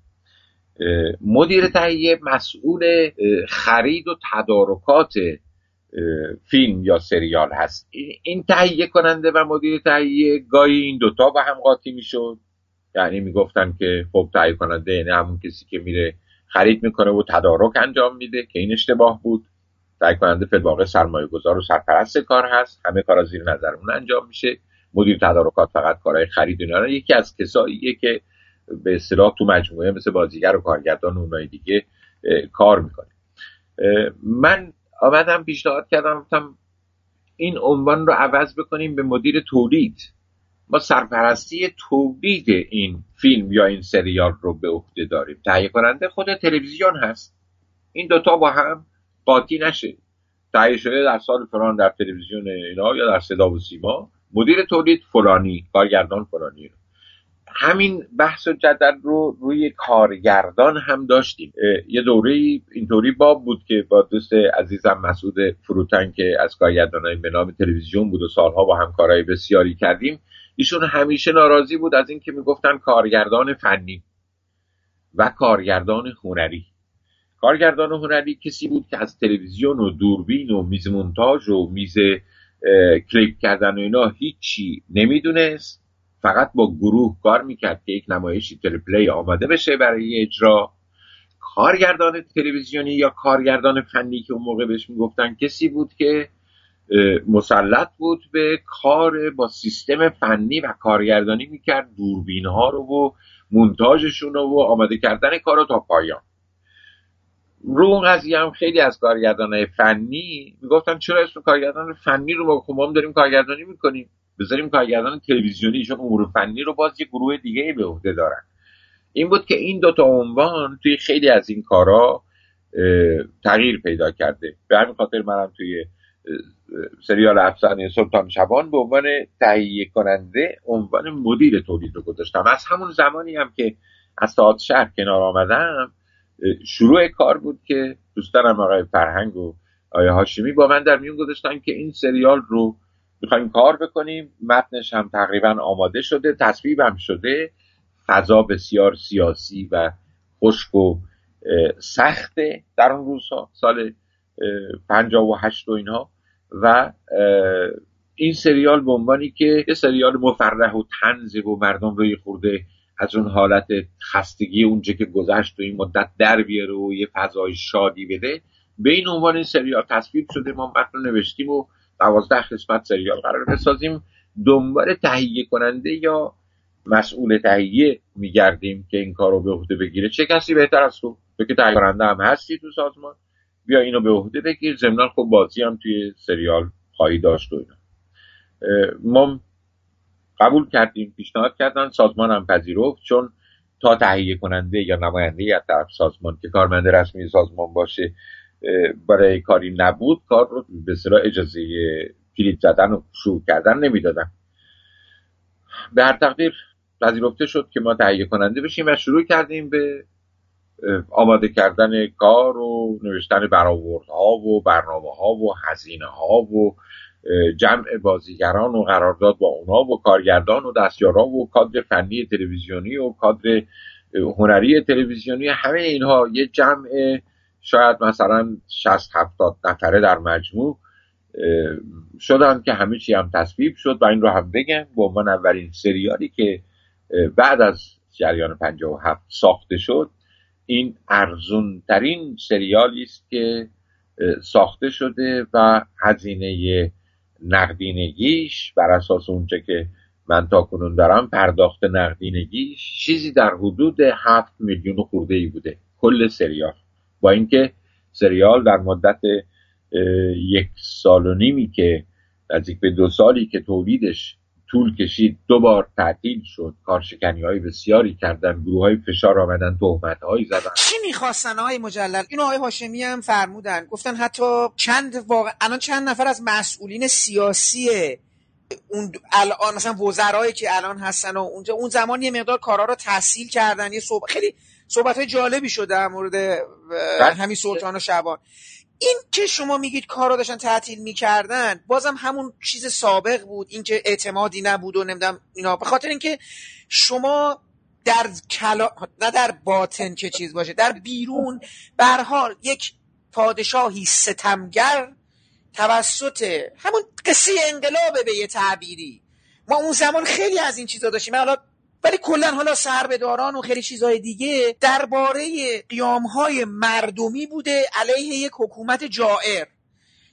مدیر تهیه مسئول خرید و تدارکات فیلم یا سریال هست. این تهیه کننده و مدیر تهیه گاهی این دوتا با هم قاطی می‌شد. یعنی می‌گفتن که خب تهیه کننده یعنی همون کسی که میره خرید می‌کنه و تدارک انجام میده که این اشتباه بود. سعی کننده فی واقع سرمایه گذار و سرپرست کار هست. همه کار زیر نظر اون انجام میشه. مدیر تدارکات فقط کارهای خرید اینا یکی از کساییه که به اصطلاح تو مجموعه مثل بازیگر و کارگردان و اونای دیگه کار می‌کنه. من آمدم پیشنهاد کردم. گفتم این عنوان رو عوض بکنیم به مدیر تولید. ما سرپرستی تولید این فیلم یا این سریال رو به عهده داریم. تهیه کننده خود تلویزیون هست. این دوتا با هم قاطی نشه. تهیه شده در سال فلان در تلویزیون اینا یا در صدا و سیما مدیر تولید فلانی کارگردان فلانی. همین بحث و جدل رو روی کارگردان هم داشتیم. یه دوره اینطوری باب بود که با دوست عزیزم مسعود فروتن که از کارگردانای به نام تلویزیون بود و سالها با هم کارهای بسیاری کردیم ایشون همیشه ناراضی بود از اینکه می‌گفتن کارگردان فنی و کارگردان هنری. کارگردان هنری کسی بود که از تلویزیون و دوربین و میز مونتاژ و میز کلیپ کردن و اینا هیچی نمی‌دونست. فقط با گروه کار می‌کرد که یک نمایشی تلپلی آماده بشه برای اجرا. کارگردان تلویزیونی یا کارگردان فنی که اون موقع بهش می‌گفتن کسی بود که مسلط بود به کار با سیستم فنی و کارگردانی می‌کرد. دوربین ها رو و مونتاژشون رو و آماده کردن کار رو تا پایان. رو اون قضیه هم خیلی از کارگردان فنی می‌گفتن چرا اسم کارگردان فنی رو با خب هم داریم کارگردانی می‌کنیم. بذاریم کارگردان تلویزیونی چون امور فنی رو باز یه گروه دیگه به عهده دارن. این بود که این دوتا عنوان توی خیلی از این کارا تغییر پیدا کرده. به همین خاطر منم توی سریال افسانه سلطان شبان به عنوان تهیه کننده عنوان مدیر تولید رو گذاشتم. از همون زمانی هم که از ساعت شهر کنار آمدم شروع کار بود که دوستانم آقای فرهنگ و آقای هاشمی با من در میون گذاشتن که این سریال رو می‌خوایم کار بکنیم. متنش هم تقریبا آماده شده تصویب هم شده. فضا بسیار سیاسی و خشک و سخته در اون روزها سال پنجاه و هشت و اینها. و این سریال به عنوانی که یه سریال مفرح و تنزه و مردم روی خورده از اون حالت خستگی اونجا که گذشت و این مدت در بیاره و یه فضای شادی بده به این عنوان این سریال تصویر شده ما متن نوشتیم و دوازده قسمت سریال قرار بسازیم. دنبال تهیه کننده یا مسئول تهیه میگردیم که این کار رو به عهده بگیره. چه کسی بهتر از تو؟ تو که تهیه کننده هم هستی تو سازمان. بیا اینو به عهده بگیر. ضمن خب بازی هم توی سریال خواهی داشت و اینا. ما قبول کردیم پیشنهاد کردن سازمان هم پذیرفت چون تا تهیه کننده یا نماینده از طرف سازمان که کارمند رسمی سازمان باشه برای کاری نبود کار رو به اجازه کلید زدن و شروع کردن نمی‌دادن. به هر تقدیر پذیرفته شد که ما تهیه کننده بشیم و شروع کردیم به آماده کردن کار و نوشتن برآوردها و برنامه ها و هزینه ها و جمع بازیگران و قرارداد با اونا و کارگردان و دستیارا و کادر فنی تلویزیونی و کادر هنری تلویزیونی همه اینها یه جمع شاید مثلا 60 70 نفره در مجموع شدن که همه چی هم تصویب شد و این رو هم بگم به عنوان اولین سریالی که بعد از جریان 57 ساخته شد این ارزون ترین سریالی است که ساخته شده و هزینه نقدینگیش بر اساس اونچه که من تا کنون دارم پرداخت نقدینگیش چیزی در حدود هفت میلیون خورده ای بوده. کل سریال. با اینکه سریال در مدت یک سال و نیمی که نزدیک به دو سالی که تولیدش طول کشید دو بار تعطیل شد. کارشکنی های بسیاری کردن گروه های فشار آمدن تهمت هایی زدن. می‌خواستن های مجلل. اینو آقای هاشمی هم فرمودن. گفتن حتی چند واقع الان چند نفر از مسئولین سیاسی اون الان مثلا وزرایی که الان هستن و اونجا اون زمان یه مقدار کارا رو تحصیل کردن. یه صحبت خیلی صحبت های جالبی شده در مورد بله. همین سلطان و شبان این که شما میگید کار رو داشتن تعطیل می‌کردن بازم همون چیز سابق بود. اینکه اعتمادی نبود و نمی‌دونم اینا. به خاطر اینکه شما در کلا... نه در باطن که چیز باشه در بیرون حال یک پادشاهی ستمگر توسط همون قصه انقلابه به یه تعبیری. ما اون زمان خیلی از این چیزا داشتیم. من حالا ولی کلا حالا سربهداران و خیلی چیزهای دیگه درباره قیامهای مردمی بوده علیه یک حکومت جائر.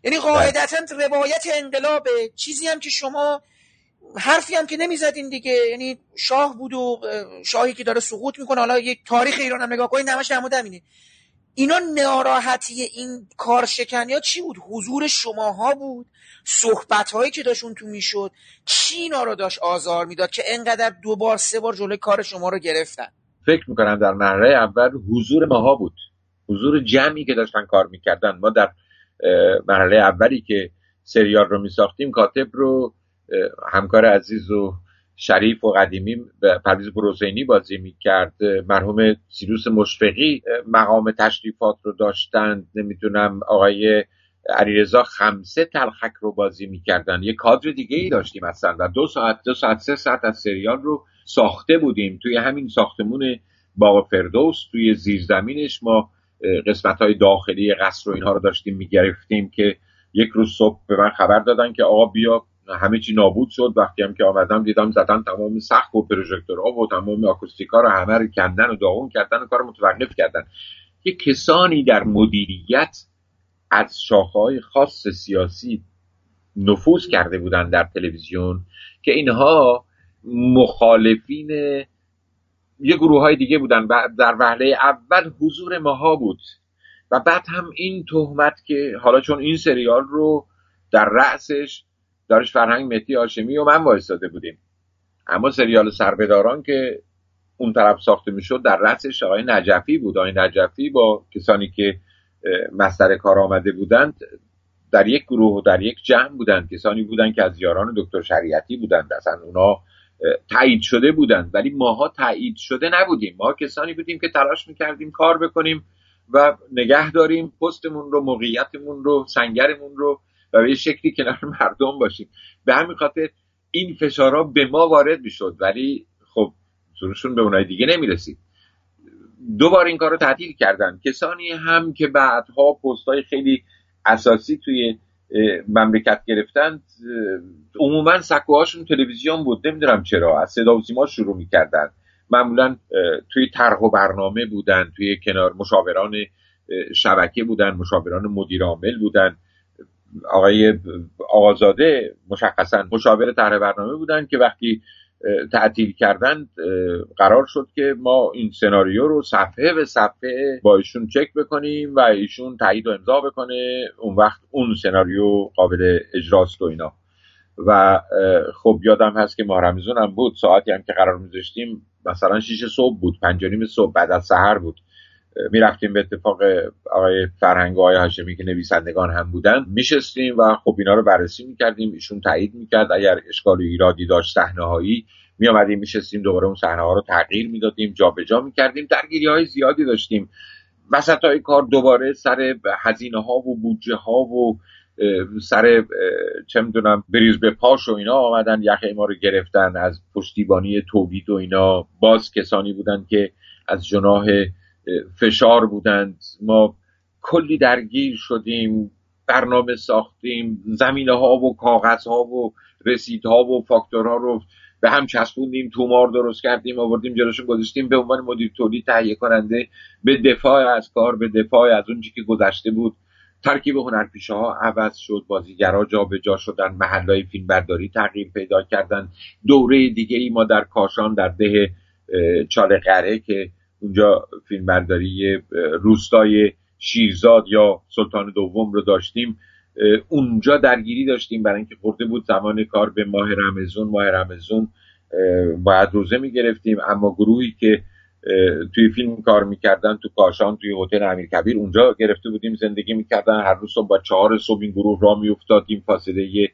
یعنی قاعدتا روایت انقلاب چیزی هم که شما حرفی هم که نمی‌زدین دیگه. یعنی شاه بود و شاهی که داره سقوط می‌کنه. حالا یک تاریخ ایران هم نگاه کنید نمش نموده همینه اینا ناراحتی این کارشکنی ها چی بود؟ حضور شماها بود؟ صحبت هایی که داشت تو می‌شد؟ چی اینا رو داشت آزار می‌داد که انقدر دو بار سه بار جلوی کار شما رو گرفتن؟ فکر می‌کنم در مرحله اول حضور ماها بود. حضور جمعی که داشتن کار می‌کردن. ما در مرحله اولی که سریال رو میساختیم کاتب رو همکار عزیز و شریف و قدیمی پرویز بروزینی بازی می‌کرد. مرحوم سیروس مشفقی مقام تشریفات رو داشتند نمی‌دونم آقای علیرضا خمسه تلخک رو بازی می‌کردن. یه کادر دیگه ای داشتیم اصلا و دو ساعت دو ساعت سه ساعت از سریال رو ساخته بودیم. توی همین ساختمون باغ فردوس توی زیرزمینش ما قسمت های داخلی قصر و اینها رو داشتیم می‌گرفتیم که یک روز صبح به من خبر دادن که آقا بیا همه چی نابود شد. وقتی هم که آمدم دیدم زدن تمام سخت و پروژکتورها و تمام آکوستیکا رو همه رو کندن و داغون کردن و کار متوقف کردن. یه کسانی در مدیریت از شاخهای خاص سیاسی نفوذ کرده بودن در تلویزیون که اینها مخالفین یه گروه های دیگه بودن. در وهله اول حضور ماها بود. و بعد هم این تهمت که حالا چون این سریال رو در رأسش دارش فرهنگ متی آشمی و من وایستاده بودیم. اما سریال سربداران که اون طرف ساخته می‌شد در رأسش آقای نجفی بود. آقای نجفی با کسانی که مستر کار آمده بودند در یک گروه و در یک جمع بودند. کسانی بودند که از یاران دکتر شریعتی بودند. اصلا اونا تایید شده بودند. ولی ماها تایید شده نبودیم. ما کسانی بودیم که تلاش می‌کردیم کار بکنیم و نگه داریم پستمون رو موقعیتمون رو سنگرمون رو و به شکلی کنار مردم باشیم. به همین خاطر این فشارها به ما وارد می‌شد ولی خب زورشون به اونای دیگه نمی‌رسید. دوبار این کار رو تعطیل کردن. کسانی هم که بعدها پستای خیلی اساسی توی مملکت گرفتند عموما سکوهاشون تلویزیون بود. نمی‌دونم چرا. از صدا و سیما شروع می‌کردن. معمولا توی طرح و برنامه بودن توی کنار مشاوران شبکه بودن مشاوران مدیر عامل بودن. آقای آقازاده مشخصا مشاور طرح برنامه بودن که وقتی تعطیل کردن قرار شد که ما این سناریو رو صفحه به صفحه با ایشون چک بکنیم و ایشون تایید و امضا بکنه اون وقت اون سناریو قابل اجراست و اینا. و خب یادم هست که ماه رمزون هم بود ساعتی هم که قرار میذاشتیم مثلا شیش صبح بود پنج صبح بعد از سحر بود. می‌رفتیم به اتفاق آقای فرهنگ و آقای هاشمی که نویسندگان هم بودن. میشستیم و خب اینا رو بررسی می‌کردیم. ایشون تایید می‌کرد. اگر اشکال و ایرادی داشت صحنه هایی می آمدیم میشستیم دوباره اون صحنه ها رو تغییر می‌دادیم جابجا می‌کردیم. درگیری های زیادی داشتیم. وسط های کار دوباره سر هزینه ها و بودجه ها و سر چه می‌دونم بریز به پاش و اینا آمدن. یخه ما رو گرفتن از پشتیبانی تولید و اینا. باز کسانی بودن که از جناه فشار بودند. ما کلی درگیر شدیم برنامه ساختیم زمینه ها و کاغذ ها و رسیدها و فاکتورها رو به هم چسبوندیم تومار درست کردیم آوردیم جلوشون گذاشتیم به عنوان مدیر تولید تهیه کننده به دفاع از کار به دفاع از اون که گذشته بود. ترکیب هنرپیشه ها عوض شد بازیگرا جا شدن محلهای فیلم برداری تغییر پیدا کردن. دوره دیگه ای ما در کاشان در ده چاله قره که اونجا فیلم برداری روستای شیرزاد یا سلطان دوم رو داشتیم. اونجا درگیری داشتیم. برای اینکه خورده بود زمان کار به ماه رمزون ماه رمزون باید روزه می‌گرفتیم. اما گروهی که توی فیلم کار می‌کردن تو کاشان توی هتل امیر کبیر اونجا گرفته بودیم زندگی می‌کردن. هر روز با چهار صبح این گروه را میافتادیم. فاصله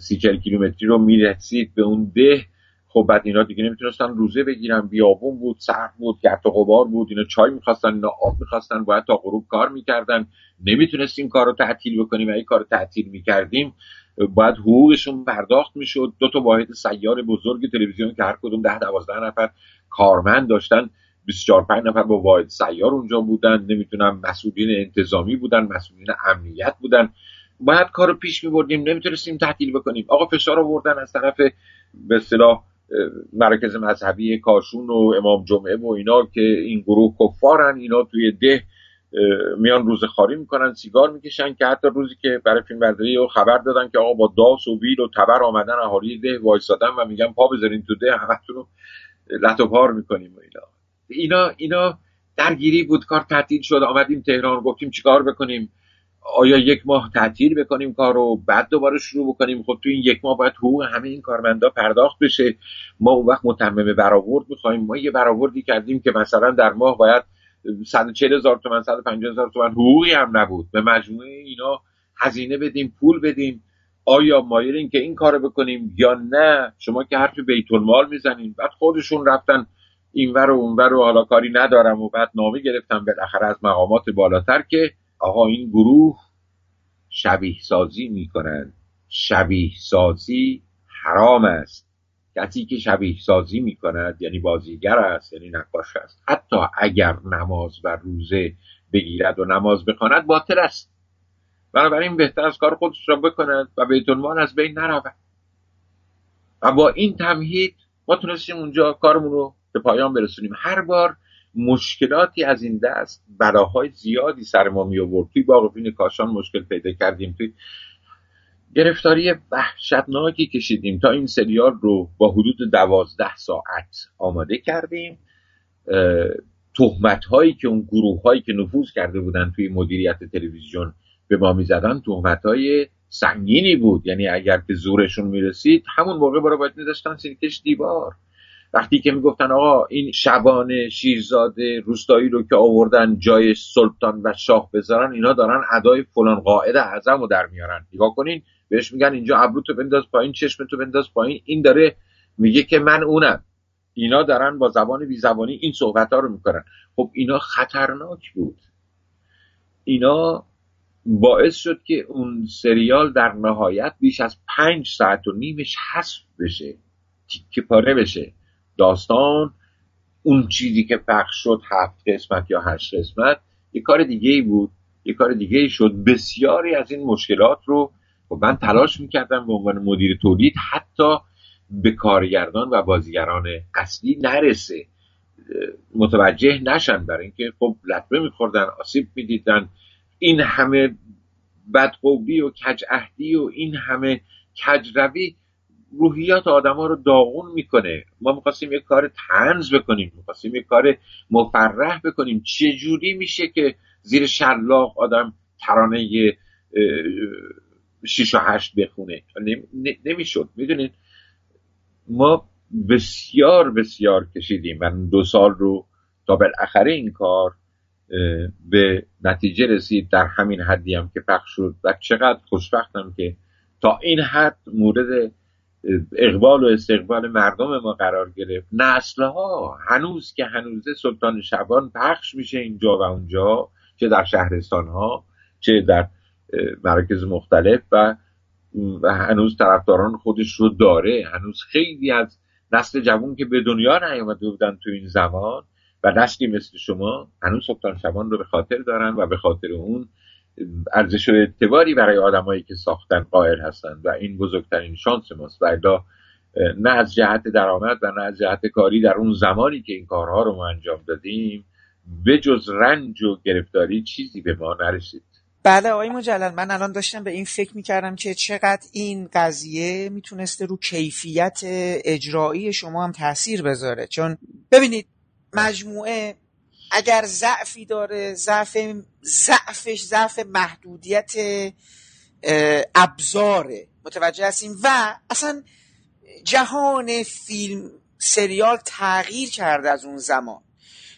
سی کیلومتری رو می‌رسید به اون ده. خب بعد اینا دیگه نمی‌تونستن روزه بگیرن بیابون بود سخت بود گرد و غبار بود اینا چای می‌خواستن اینا آب می‌خواستن باید تا غروب کار می‌کردن. نمی‌تونستیم کار رو تعطیل بکنیم و این کار رو تعطیل می‌کردیم باید حقوقشون پرداخت می‌شد. دو تا واحد سیار بزرگ تلویزیون که هر کدوم ده دوازده نفر کارمند داشتن 24 5 نفر با واحد سیار اونجا بودن. نمی‌تونم مسئولین انتظامی بودن مسئولین امنیت بودن. باید کار رو پیش میبردیم نمی‌تونستیم تعطیل بکنیم. آقا فشار آوردن از طرف به مرکز مذهبی کاشون و امام جمعه و اینا که این گروه کفارن اینا توی ده میان روز خاری می‌کنن سیگار می‌کشن که حتی روزی که برای فیلم برداری خبر دادن که آقا با داس و بیل و تبر آمدن اهالی ده وایسادن و میگن پا بذارین تو ده همتون رو لط و پار می‌کنیم و اینا. اینا اینا درگیری بود کار تعطیل شد آمدیم تهران گفتیم چیکار بکنیم؟ آیا یک ماه تعطیل بکنیم کار رو بعد دوباره شروع بکنیم؟ خب تو این یک ماه باید حقوق همه این کارمندا پرداخت بشه. ما اون وقت متمم برآورد می‌خوایم ما یه برآوردی کردیم که مثلا در ماه باید 140 هزار تومن 150 هزار تومن حقوقی هم نبود. به مجموعه اینا هزینه بدیم پول بدیم. آیا مایلین که این کارو بکنیم یا نه؟ شما که حرف بیت المال می‌زنین. بعد خودشون رفتن اینور و اونور و حالا کاری ندارم و بعد نامه گرفتم بالاخره از مقامات بالاتر که آقا این گروه شبیه سازی می‌کنن. شبیه سازی حرام است. کسی که شبیه سازی می‌کند یعنی بازیگر است یعنی نقاش است. حتی اگر نماز و روزه بگیرد و نماز بخواند باطل است. بنابراین بهتر از کار خودش را بکند و بیت از بین نرود. و با این تمهید ما تونستیم اونجا کارمون رو به پایان برسونیم. هر بار مشکلاتی از این دست بلاهای زیادی سر ما می آورد توی باقفین کاشان مشکل پیدا کردیم. توی گرفتاری وحشتناکی کشیدیم. تا این سریال رو با حدود دوازده ساعت آماده کردیم. تهمت هایی که اون گروه هایی که نفوذ کرده بودن توی مدیریت تلویزیون به ما می‌زدن تهمت های سنگینی بود. یعنی اگر به زورشون می‌رسید همون موقع برای باید میداشتن سینکش دیوار. وقتی که می‌گفتن آقا این شبان شیرزاده روستایی رو که آوردن جای سلطان و شاه بذارن اینا دارن ادای فلان قاعد اعظم رو در میارن. نگاه کنین بهش میگن اینجا ابرو تو بنداز پایین چشم تو بنداز پایین. این داره میگه که من اونم. اینا دارن با زبان بی زبانی این صحبت ها رو می‌کنن. خب اینا خطرناک بود. اینا باعث شد که اون سریال در نهایت بیش از پنج ساعت و نیمش حذف بشه. تیکه پاره بشه. داستان اون چیزی که پخش شد هفت قسمت یا هشت قسمت یه کار دیگه ای بود یه کار دیگه ای شد. بسیاری از این مشکلات رو و من تلاش می‌کردم به عنوان مدیر تولید حتی به کارگردان و بازیگران اصلی نرسه. متوجه نشن برای اینکه خب لطمه میخوردن آسیب می‌دیدن. این همه بدقوبی و کجعهدی و این همه کجروی روحیات آدما رو داغون می‌کنه. ما می‌خواستیم یه کار تنز بکنیم می‌خواستیم یه کار مفرح بکنیم. چجوری میشه که زیر شلاق آدم ترانه شیش و هشت بخونه؟ نمی‌شد. می‌دونید ما بسیار بسیار کشیدیم من دو سال رو تا بالاخره این کار به نتیجه رسید. در همین حدی هم که پخش شد و چقدر خوشبختم که تا این حد مورد اقبال و استقبال مردم ما قرار گرفت. نسلها هنوز که هنوزه سلطان شبان پخش میشه اینجا و اونجا چه در شهرستان ها چه در مراکز مختلف و و هنوز طرفداران خودش رو داره. هنوز خیلی از نسل جوان که به دنیا نیامده بودن تو این زمان و نسلی مثل شما هنوز سلطان شبان رو به خاطر دارن و به خاطر اون ارزش و اعتباری برای آدمایی که ساختن قائل هستند و این بزرگترین شانس ماست و نه از جهت درآمد و نه از جهت کاری در اون زمانی که این کارها رو ما انجام دادیم به جز رنج و گرفتاری چیزی به ما نرسید. بله آقای مجلل من الان داشتم به این فکر می‌کردم که چقدر این قضیه می‌تونسته رو کیفیت اجرایی شما هم تاثیر بذاره. چون ببینید مجموعه اگر ضعفی داره ضعف ضعفش ضعف محدودیت ابزاره. متوجه هستیم و اصلا جهان فیلم سریال تغییر کرده از اون زمان.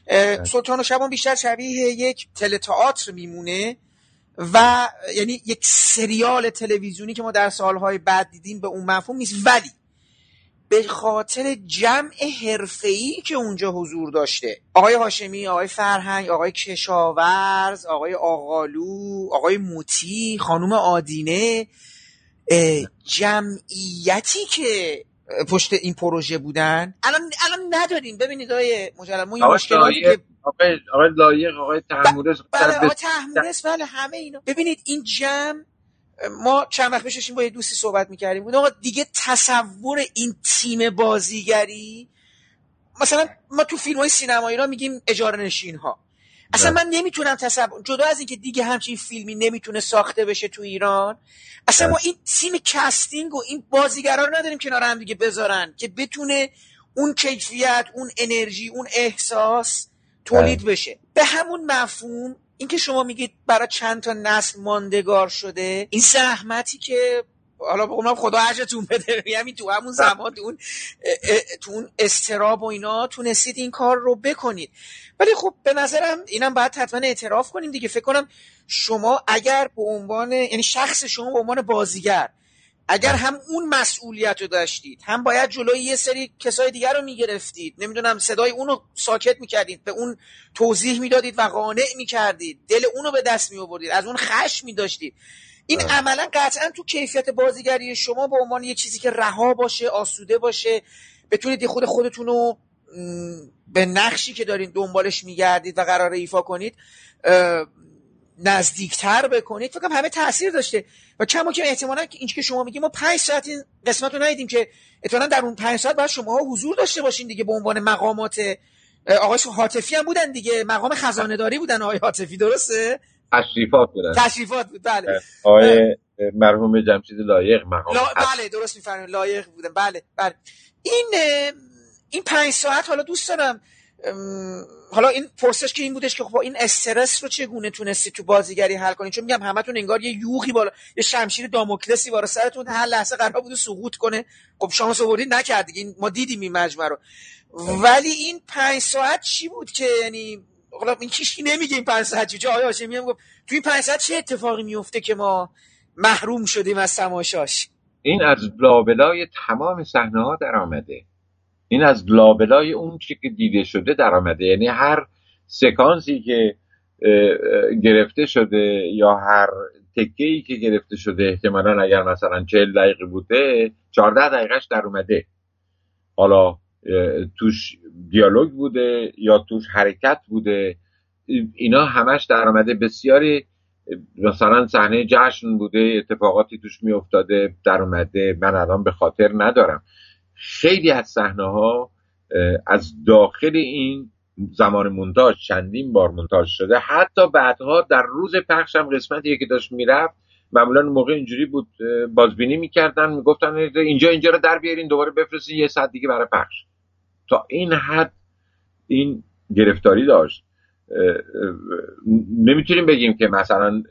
بله. سلطان و شبان بیشتر شبیه یک تلتئاتر میمونه و یعنی یک سریال تلویزیونی که ما در سالهای بعد دیدیم به اون مفهوم نیست. ولی به خاطر جمع حرفه‌ای که اونجا حضور داشته. آقای هاشمی آقای فرهنگ آقای کشاورز آقای آقالو آقای موتی خانوم آدینه جمعیتی که پشت این پروژه بودن. الان الان نداریم. ببینید آقای این مشکلاتی که آقای آقای لایق آقای تحمورس بله آقای تحمورس بله همه اینا. ببینید این جمع ما چند وقت پیش با یه دوستی صحبت می‌کردیم. آقا دیگه تصور این تیم بازیگری مثلا ما تو فیلم های سینمایی را میگیم اجاره نشین ها اصلا من نمی‌تونم تصور جدا از اینکه دیگه همچین فیلمی نمی‌تونه ساخته بشه تو ایران اصلا ما این تیم casting و این بازیگرا رو نداریم کنار هم دیگه بذارن که بتونه اون کیفیت اون انرژی اون احساس تولید بشه. به همون مفهوم اینکه شما میگید برای چند تا نسل ماندگار شده این زحمتی که حالا بگم خدا اجرتون بده. یعنی تو همون زمان اون تو اون استراب و اینا تونستید این کار رو بکنید. ولی خب به نظرم اینم باید حتما اعتراف کنیم دیگه. فکر کنم شما اگر به عنوان یعنی شخص شما به عنوان بازیگر اگر هم اون مسئولیت رو داشتید هم باید جلوی یه سری کسای دیگر رو می‌گرفتید. نمی‌دونم صدای اونو ساکت می‌کردید به اون توضیح می‌دادید و قانع می‌کردید. دل اونو به دست میآوردید از اون خشم میداشتید. این عملا قطعا تو کیفیت بازیگری شما به عنوان یه چیزی که رها باشه آسوده باشه بتونید خود خودتون رو به نقشی که دارین دنبالش میگردید و قرار ایفا کنید نزدیکتر بکنید فکر همه تاثیر داشته. و کما که احتمالا این که شما میگید ما 5 ساعت این قسمت رو ندیدیم که احتمالا در اون 5 ساعت باید شما حضور داشته باشین دیگه به عنوان مقامات آقای حاتفی هم بودن دیگه. مقام خزانه داری بودن آقای حاتفی درسته؟ تشریفات بودن تشریفات بود بله. آقای مرحوم جمشید لایق مقام لا... بله درست میفرمایید لایق بودن. بله بله. این این 5 ساعت حالا دوست دارم حالا این پرسش که این بودش که خب این استرس رو چگونه تونستی تو بازیگری حل کنی؟ چون میگم همتون انگار یه یوغی بالا یه شمشیر داموکلسی بالا سرتون هر لحظه قرار بود سقوط کنه. خب شانس آوردید نکرد دیگه ما دیدیم این مجمع رو. ولی این پنج ساعت چی بود که یعنی حالا این کیشکی نمیگه این پنج ساعت چی آیا هاشمی گفت تو این پنج ساعت چه اتفاقی میفته که ما محروم شدیم از تماشاش؟ این از لابلای تمام صحنه ها در آمده این از لابلای اون چی که دیده شده در آمده. یعنی هر سکانسی که گرفته شده یا هر تکه ای که گرفته شده احتمالا اگر مثلا 40 دقیقه بوده 14 دقیقهش در اومده. حالا توش دیالوگ بوده یا توش حرکت بوده اینا همش در آمده. بسیاری مثلا صحنه جشن بوده اتفاقاتی توش میافتاده در اومده. من الان به خاطر ندارم. خیلی از صحنه ها از داخل این زمان مونتاژ چندین بار مونتاژ شده. حتی بعدها در روز پخش هم قسمتی که داشت می‌رفت. معمولا موقع اینجوری بود بازبینی می‌کردن می‌گفتن اینجا اینجا رو در بیارین دوباره بفرستین یه ساعت دیگه برای پخش. تا این حد این گرفتاری داشت. نمی‌تونیم بگیم که مثلا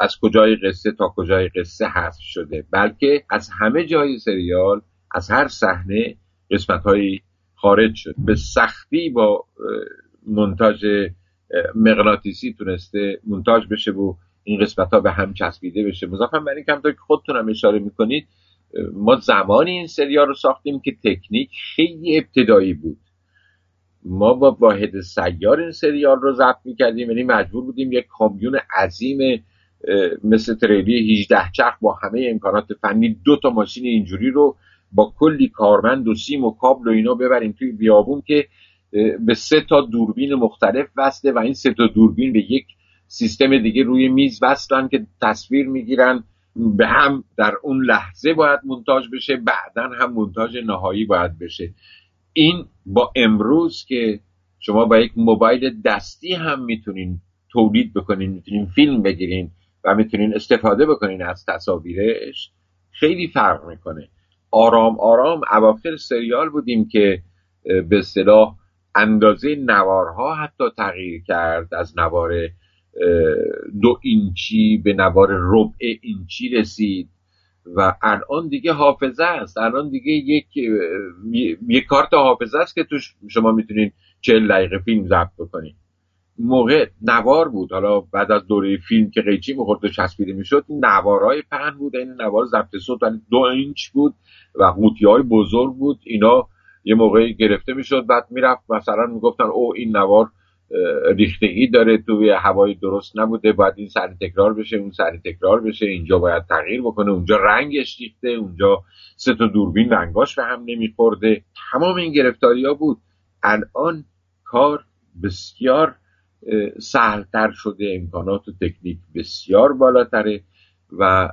از کجای قصه تا کجای قصه حذف شده بلکه از همه جای سریال از هر صحنه قسمت هایی خارج شد. به سختی با منتاج مغناطیسی تونسته منتاج بشه و این قسمت ها به هم چسبیده بشه. مضافا بر این کمتر که خودتون هم اشاره می‌کنید ما زمانی این سریال رو ساختیم که تکنیک خیلی ابتدایی بود. ما با واحد سیار این سریال رو ضبط می‌کردیم یعنی مجبور بودیم یک کامیون عظیم مثل تریلی 18 چرخ با همه امکانات فنی دو تا ماشین اینجوری رو با کلی کارمند و سیم و کابل و اینا ببریم توی بیابون که به سه تا دوربین مختلف وصله و این سه تا دوربین به یک سیستم دیگه روی میز وصلن که تصویر می‌گیرن به هم در اون لحظه باید منتاج بشه بعدا هم منتاج نهایی باید بشه. این با امروز که شما با یک موبایل دستی هم می‌تونین تولید بکنین می‌تونین فیلم بگیرین و می‌تونین استفاده بکنین از تصاویرش خیلی فرق می‌کنه. آرام آرام اواخر سریال بودیم که به اصطلاح اندازه نوارها حتی تغییر کرد از نوار دو اینچی به نوار ربع اینچی رسید و الان دیگه حافظه است. الان دیگه یک یک کارت حافظه است که توش شما می‌تونین چهل دقیقه فیلم ضبط بکنید موقع نوار بود. حالا بعد از دوره فیلم که قیچی می‌خورد و چسبیده می‌شد نوارهای پهن بود این نوار ضبط صوت دو اینچ بود و قوطی های بزرگ بود. اینا یه موقعی گرفته می‌شد بعد می‌رفت مثلا می‌گفتن او این نوار ریخته ای داره توی هوای درست نبوده باید این سری تکرار بشه اون سری تکرار بشه اینجا باید تغییر بکنه اونجا رنگش ریخته اونجا سه تا دوربین رنگاش به هم نمیخورده. تمام این گرفتاری ها بود. الان کار بسیار سهلتر شده امکانات و تکنیک بسیار بالاتره و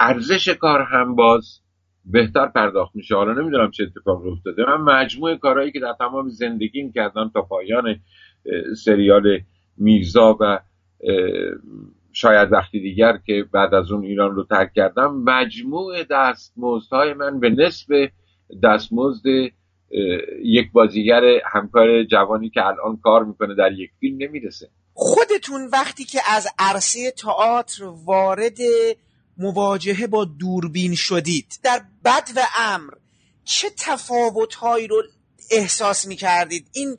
ارزش کار هم باز بهتر پرداخت میشه. حالا نمی‌دونم چه اتفاقی افتاده. من مجموع کارهایی که در تمام زندگیم کردم تا پایان سریال میرزا و شاید وقتی دیگر که بعد از اون ایران رو ترک کردم مجموع دستمزدهای من به نصف دستمزد یک بازیگر همکار جوانی که الان کار می‌کنه در یک فیلم نمی‌رسه. خودتون وقتی که از عرصه تئاتر وارد مواجهه با دوربین شدید در بد و امر چه تفاوتهایی رو احساس می‌کردید؟ این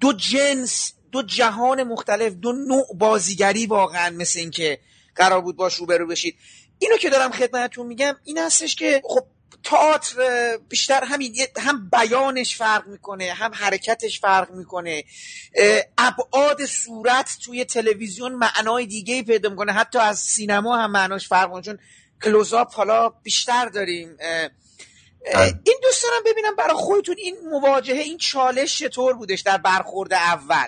دو جنس دو جهان مختلف دو نوع بازیگری واقعا مثل اینکه قرار بود باش روبرو بشید. اینو که دارم خدمتتون میگم این هستش که خب تئاتر بیشتر همین هم بیانش فرق می‌کنه هم حرکتش فرق می‌کنه. ابعاد صورت توی تلویزیون معنای دیگه پیدا می‌کنه. حتی از سینما هم معناش فرق می‌کنه. چون کلوزاپ حالا بیشتر داریم. این دوست دارم ببینم برای خودتون این مواجهه این چالش چطور بودش در برخورد اول؟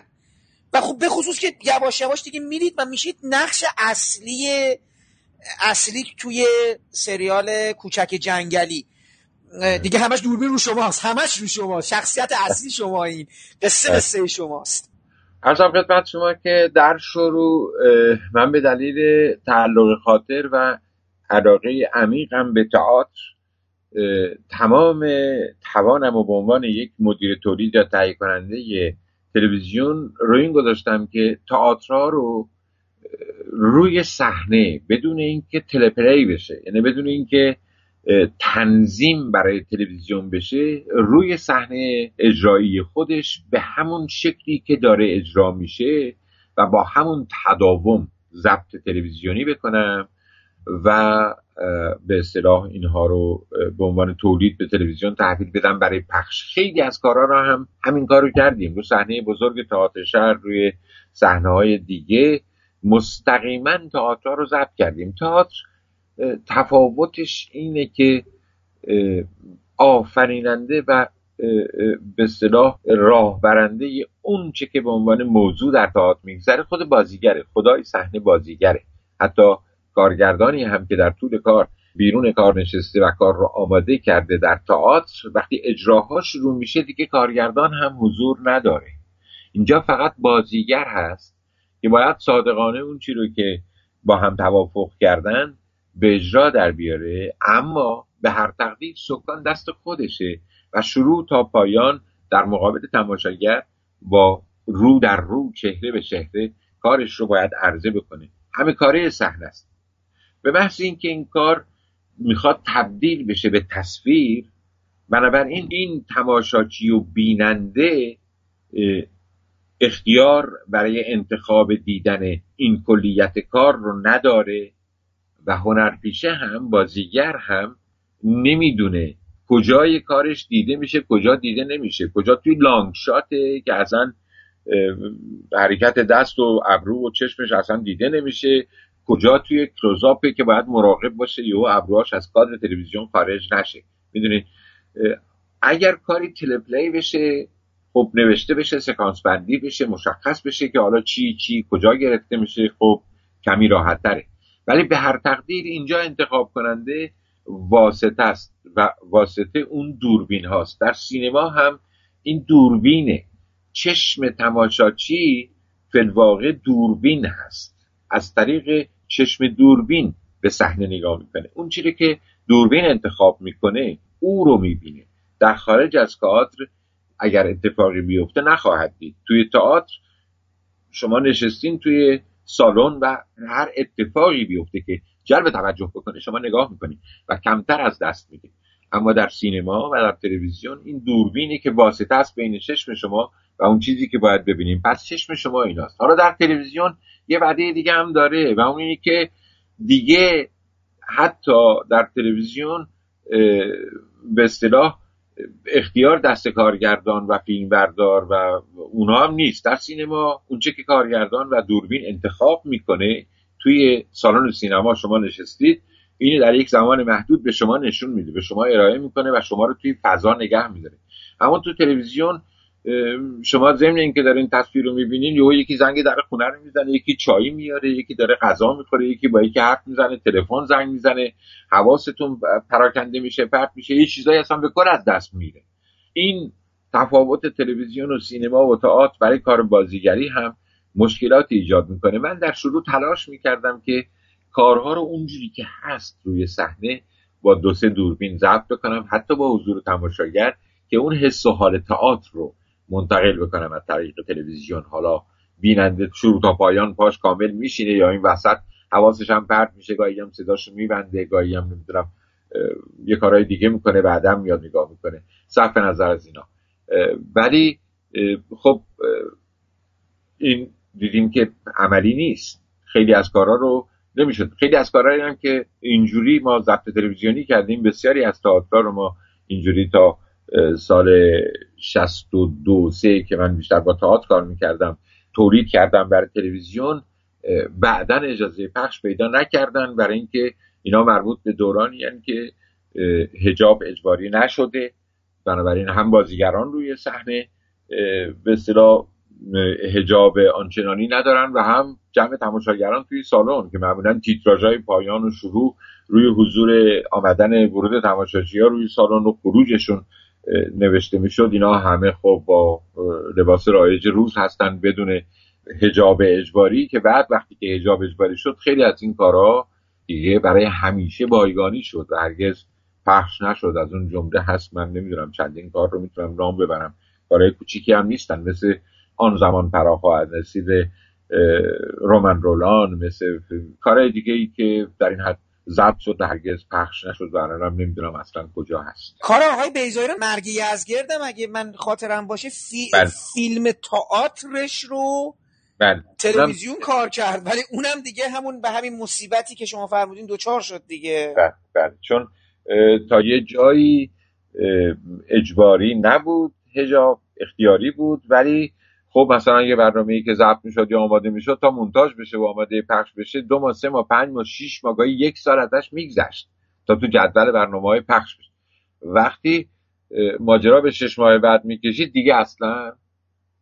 و خب به خصوص که یواش یواش دیگه میرید و میشید نقش اصلی اصلی توی سریال کوچک جنگلی. دیگه همش دوربین رو شماست. همش رو شما شخصیت اصلی شما این قصه قصه شماست. ارزم خدمت شما که در شروع من به دلیل تعلق خاطر و علاقه عمیقم به تئاتر تمام توانم و به عنوان یک مدیر تولید یا تهیه کننده تلویزیون روی این گذاشتم که تئاترها رو روی صحنه بدون اینکه تلپری بشه یعنی بدون اینکه تنظیم برای تلویزیون بشه روی صحنه اجرایی خودش به همون شکلی که داره اجرا میشه و با همون تداوم ضبط تلویزیونی بکنم و به اصطلاح اینها رو به عنوان تولید به تلویزیون تحویل بدم برای پخش. خیلی از کارها رو هم همین کار رو کردیم. رو صحنه بزرگ تئاتر شهر روی صحنه های دیگه. مستقیما تئاتر رو ضبط کردیم. تئاتر تفاوتش اینه که آفریننده و به اصطلاح راهبرنده اون چه که به عنوان موضوع در تئاتر میگذره خود بازیگره خدای صحنه بازیگره. حتی کارگردانی هم که در طول کار بیرون کار نشسته و کار رو آماده کرده در تئاتر وقتی اجراها شروع میشه دیگه کارگردان هم حضور نداره. اینجا فقط بازیگر هست. که باید صادقانه اون چی رو که با هم توافق کردن به اجرا در بیاره اما به هر تقدیر سکان دست خودشه و شروع تا پایان در مقابل تماشاگر با رو در رو چهره به چهره کارش رو باید عرضه بکنه. همه کاره صحنه است. به محض اینکه این کار می‌خواد تبدیل بشه به تصویر بنابراین این تماشاچی و بیننده اختیار برای انتخاب دیدن این کلیت کار رو نداره و هنرپیشه هم بازیگر هم نمی‌دونه کجای کارش دیده میشه کجا دیده نمیشه کجا توی لانگ شاته که اصلا حرکت دست و ابرو و چشمش اصلا دیده نمیشه کجا توی کلوزاپه که باید مراقب باشه یهو ابروهاش از کادر تلویزیون خارج نشه. می‌دونید اگر کاری تلپلی بشه خب نوشته بشه سکانس بندی بشه مشخص بشه که حالا چی چی کجا گرفته میشه. خب کمی راحت تره. ولی به هر تقدیر اینجا انتخاب کننده واسطه است و واسطه اون دوربین هاست. در سینما هم این دوربینه چشم تماشاچی فلواقع دوربین هست. از طریق چشم دوربین به صحنه نگاه می‌کنه. اون چیزی که دوربین انتخاب می‌کنه او رو می‌بینه. در خارج از تئاتر اگر اتفاقی بیفته نخواهد دید. توی تئاتر شما نشستین توی سالن و هر اتفاقی بیفته که جلب توجه بکنه شما نگاه می‌کنید و کمتر از دست میده اما در سینما و در تلویزیون این دوربینی که واسطه است بین چشم شما و اون چیزی که باید ببینیم. پس چشم شما ایناست. حالا در تلویزیون یه وعده دیگه هم داره و اون اینه که دیگه حتی در تلویزیون به اصطلاح اختیار دست کارگردان و فیلمبردار و اونا هم نیست. در سینما اونچه که کارگردان و دوربین انتخاب می‌کنه توی سالن سینما شما نشستید این در یک زمان محدود به شما نشون میده به شما ارائه می‌کنه و شما رو توی فضا نگه میداره. اما تو تلویزیون شما ضمن اینکه دارین تصویر رو می‌بینین یهو یکی زنگ در خونه رو می‌زنه یکی چایی میاره یکی داره غذا می‌خوره یکی با یکی حرف می‌زنه تلفن زنگ می‌زنه حواستون پراکنده میشه پرت میشه یه چیزایی اصلا به کار از دست میره. این تفاوت تلویزیون و سینما و تئاتر برای کار بازیگری هم مشکلات ایجاد می‌کنه. من در شروع تلاش می‌کردم که کارها رو اونجوری که هست روی صحنه با دو سه دوربین ضبط بکنم حتی با حضور تماشاگر که اون حس و حال تئاتر رو منتقل بکنم از طریق تلویزیون. حالا بیننده شروع تا پایان پاش کامل میشینه یا این وسط حواسش هم پرت میشه. گاهی هم صداشو میبنده گاهی هم نمی‌دونم یه کارهای دیگه می‌کنه بعدم میاد نگاه می‌کنه. صرف نظر از اینا. ولی خب این دیدیم که عملی نیست. خیلی از کارا رو نمی‌شد. خیلی از کارهایی هم که اینجوری ما ضبط تلویزیونی کردیم بسیاری از تئاتر رو ما اینجوری تا سال 62 سه که من بیشتر با تئاتر کار می‌کردم تولید کردم برای تلویزیون بعدا اجازه پخش پیدا نکردن برای اینکه اینا مربوط به دورانی یعنی که هجاب اجباری نشده. بنابراین هم بازیگران روی صحنه به اصطلاح هجاب آنچنانی ندارن و هم جمع تماشاگران توی سالن که معمولا تیتراژهای پایان و شروع روی حضور آمدن ورود تماشاچی روی سالن و خروجشون نوشته می‌شد اینا همه خب با لباس رایج روز هستن بدون هجاب اجباری که بعد وقتی که هجاب اجباری شد خیلی از این کارها دیگه برای همیشه بایگانی شد و هرگز پخش نشد. از اون جمله هست من نمی‌دونم چندین کار رو می‌تونم نام ببرم. کارهای کوچیکی هم نیستن مثل آن زمان پراخواهد رسید رومن رولان مثل کارهای دیگه ای که در این حد ضبط شد هرگز پخش نشد و الانم نمی‌دونم اصلا کجا هست. کار آقای بیزایی رو مرگی یزگردم. اگه من خاطرم باشه فی... بله. فیلم تئاترش رو بله. تلویزیون کار کرد. ولی اونم دیگه همون به همین مصیبتی که شما فرمودین دوچار شد دیگه. بله بله. چون تا یه جایی اجباری نبود هجاب اختیاری بود ولی خب مثلا یه برنامه ای که ضبط می‌شد یا آماده می‌شد تا مونتاژ بشه و آماده پخش بشه دو ماه سه ماه پنج ماه شیش ماه گاهی یک سال ازش میگذشت تا تو جدول برنامه های پخش بشه. وقتی ماجرا به شش ماه بعد می‌کشید دیگه اصلا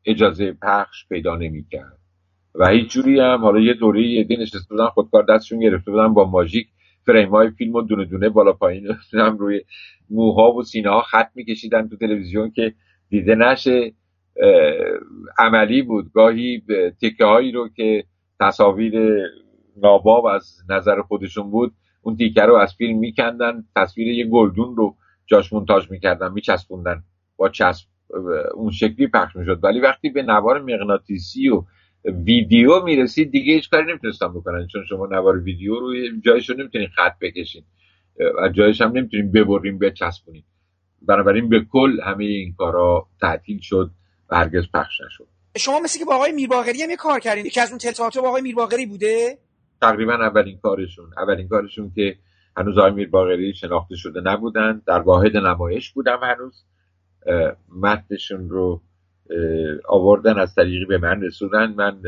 اجازه پخش پیدا نمی‌کرد. و هیچ جوری هم حالا یه دوره یه دین نشسته بودن خودکار دستشون گرفته بودن با ماژیک فریم های فیلم و دونه دونه بالا پایین هم روی موها و سینه ها خط میکشیدن تو تلویزیون که دیده نشه. عملی بود. گاهی تکه هایی رو که تصاویر ناباب از نظر خودشون بود اون تیکه رو از فیلم میکندن تصویر یه گلدون رو جاش مونتاژ می‌کردن میچسبوندن. با چسب اون شکلی پخش می‌شد. ولی وقتی به نوار مغناطیسی و ویدیو می‌رسید دیگه هیچ کاری نمی‌تونستن بکنن. چون شما نوار ویدیو رو جایش رو نمی‌تونین خط بکشین. و جایش هم نمی‌تونین ببرین بچسبونین. بنابراین به کل همه این کارا تعطیل شد. و هرگز پخش نشد. شما مثل که با آقای میرباقری هم یه کار کردین. یکی از اون تئاتر با آقای میرباقری بوده؟ تقریبا اولین کارشون. اولین کارشون که هنوز آقای میرباقری شناخته شده نبودن. در واحد نمایش بودم هنوز. متنشون رو آوردن از طریقی به من رسودن من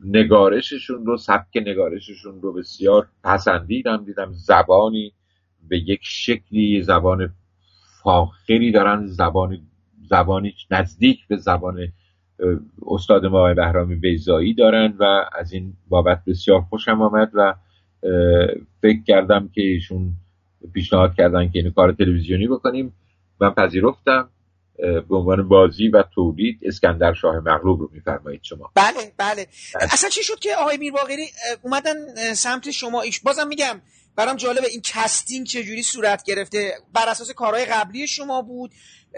نگارششون رو سبک نگارششون رو بسیار پسندیدم. دیدم زبانی به یک شکلی زبان فاخری دارن زبان زبانی نزدیک به زبان استاد ما آقای بهرامی بیزایی دارن و از این بابت بسیار خوشم آمد و فکر کردم که ایشون پیشنهاد کردن که این کار تلویزیونی بکنیم. من پذیرفتم به عنوان بازی و تولید اسکندر شاه مغلوب رو میفرمایید شما. بله بله. اصلا چی شد که آقای میرباقری اومدن سمت شما؟ ایش بازم میگم برام جالبه این کستینگ چجوری صورت گرفته. بر اساس کارهای قبلی شما بود.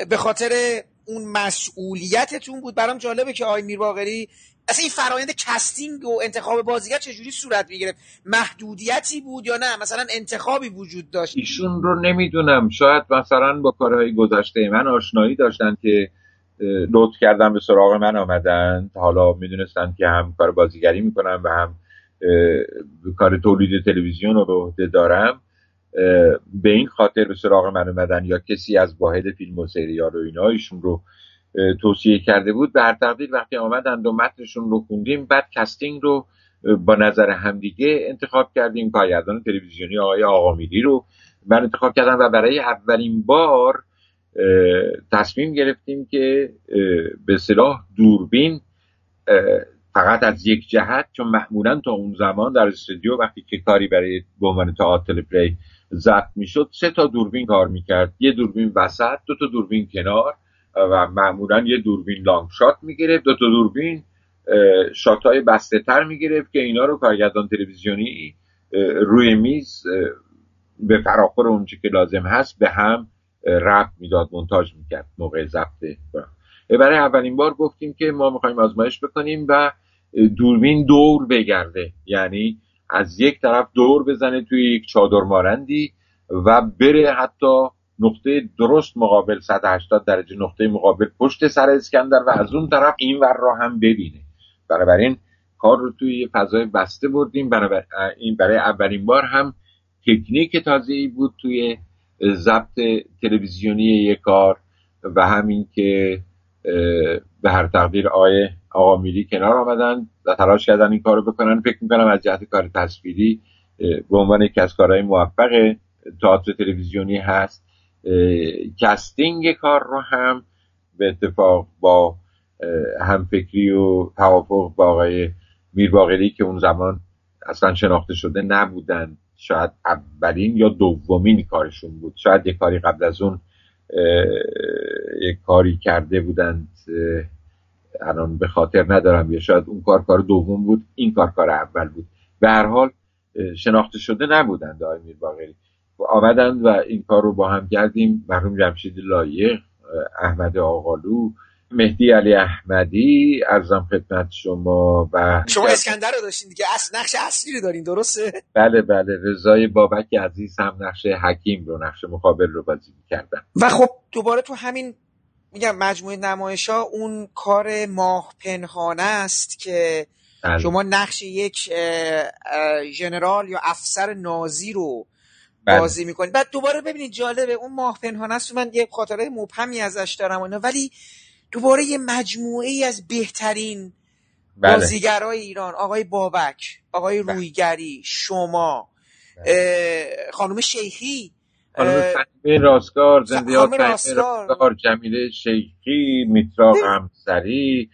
به خاطر اون مسئولیتتون بود. برام جالبه که آقای میرباقری اصلا این فرایند casting و انتخاب بازیگر چجوری صورت می‌گرفت. محدودیتی بود یا نه؟ مثلا انتخابی وجود داشت. ایشون رو نمی‌دونم. شاید مثلا با کارهای گذشته من آشنایی داشتن که لطف کردن به سراغ من آمدن. حالا می‌دونستن که هم کار بازیگری می‌کنم و هم کار تولید تلویزیون رو به عهده دارم. به این خاطر به سراغ من اومدن یا کسی از واحد فیلم و سریال و اینا رو توصیه کرده بود. به هر تقدیر وقتی آمدن و متنشون رو خوندیم بعد casting رو با نظر همدیگه انتخاب کردیم. کارگردان تلویزیونی آقای آقامیری رو من انتخاب کردم و برای اولین بار تصمیم گرفتیم که به اصطلاح دوربین فقط از یک جهت چون معمولا تا اون زمان در استودیو وقتی که کاری برای به عنوان تئاتر play ضبط می‌شد سه تا دوربین کار می‌کرد. یه دوربین وسط دو تا دوربین کنار و معمولا یه دوربین لانگ شات می‌گرفت. دو تا دوربین شات های بسته تر می‌گرفت که اینا رو کارگردان تلویزیونی روی میز به فراخور اونچه که لازم هست به هم ربط می‌داد منتاج می‌کرد موقع ضبط برای اولین بار گفتیم که ما می‌خوایم آزمایش بکنیم و دوربین دور بگرده. یعنی از یک طرف دور بزنه توی یک چادر مارندی و بره حتی نقطه درست مقابل 180 درجه نقطه مقابل پشت سر اسکندر و از اون طرف این ور را هم ببینه. این کار رو توی فضای بسته بردیم. این برای اولین بار هم تکنیک تازه ای بود توی ضبط تلویزیونی یک کار و همین که به هر تقدیر آقای آقا میری کنار آمدن و تلاش کردن این کارو بکنن. فکر می‌کنم از جهت کار تصویری به عنوان یکی از کارهای موفق تئاتر تلویزیونی هست. کستینگ کار رو هم به اتفاق با همفکری و توافق با آقای میر که اون زمان اصلا شناخته شده نبودن. شاید اولین یا دومین کارشون بود. شاید یک کاری قبل از اون یک کاری کرده بودند الان به خاطر ندارم یا شاید اون کار کار دوم بود این کار کار اول بود. به هر حال شناخته شده نبودند آقای میر باقری آمدند و این کار رو با هم کردیم. مرحوم جمشید لایق احمد آقالو مهدی علی احمدی ارزم خدمت شما و شما اسکندر رو داشتین دیگه. اصل نقش اصلی رو دارین درسته؟ بله بله. رضای بابک عزیز هم نقش حکیم رو نقش مقابل رو بازی کردن و خب دوباره تو همین میگم مجموعه نمایشا اون کار ماه پنهانه است که بله. شما نقش یک ژنرال یا افسر نازی رو بله. بازی می‌کنید بعد دوباره ببینید جالبه اون ماه پنهانه است من یه خاطره مبهمی ازش دارم ولی دوباره یه مجموعه ای از بهترین بله. بازیگرای ایران آقای بابک آقای بله. رویگری شما بله. خانم شیخی خانم راستگار زنده راستگار جمیله شیخی میترا غمسری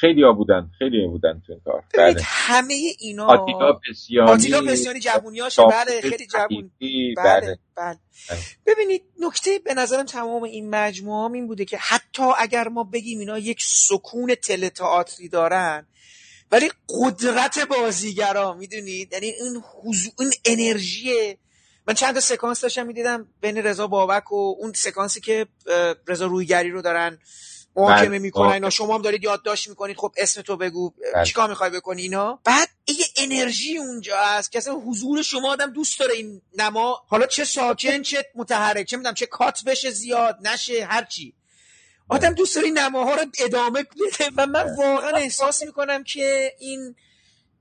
خیلی ها بودن خیلی ها بودن تو این کار بله. همه اینا آتیلا بسیانی آتیلا بسیانی جوونیاشه بله خیلی جوون بله بله. بله. بله. ببینید نکته به نظرم تمام این مجموعه این بوده که حتی اگر ما بگیم اینا یک سکون تئاتری دارن ولی قدرت بازیگرا می‌دونید یعنی این حضور این انرژی من چند تا سکانس داشتم می‌دیدم بین رضا بابک و اون سکانسی که رضا رویگری رو دارن. محاکمه بله. می‌کنن اینا. شما هم دارید یادداشت می‌کنید. خب اسم تو بگو. بله. چیکار می‌خوای بکنی اینا؟ بعد یه انرژی اونجا هست که اصلا حضور شما آدم دوست داره این نما. حالا چه ساکن چه متحرک چه می‌دونم چه کات بشه زیاد نشه هر چی. آدم دوست داره این نماها رو ادامه بده. و من واقعا احساس می‌کنم که این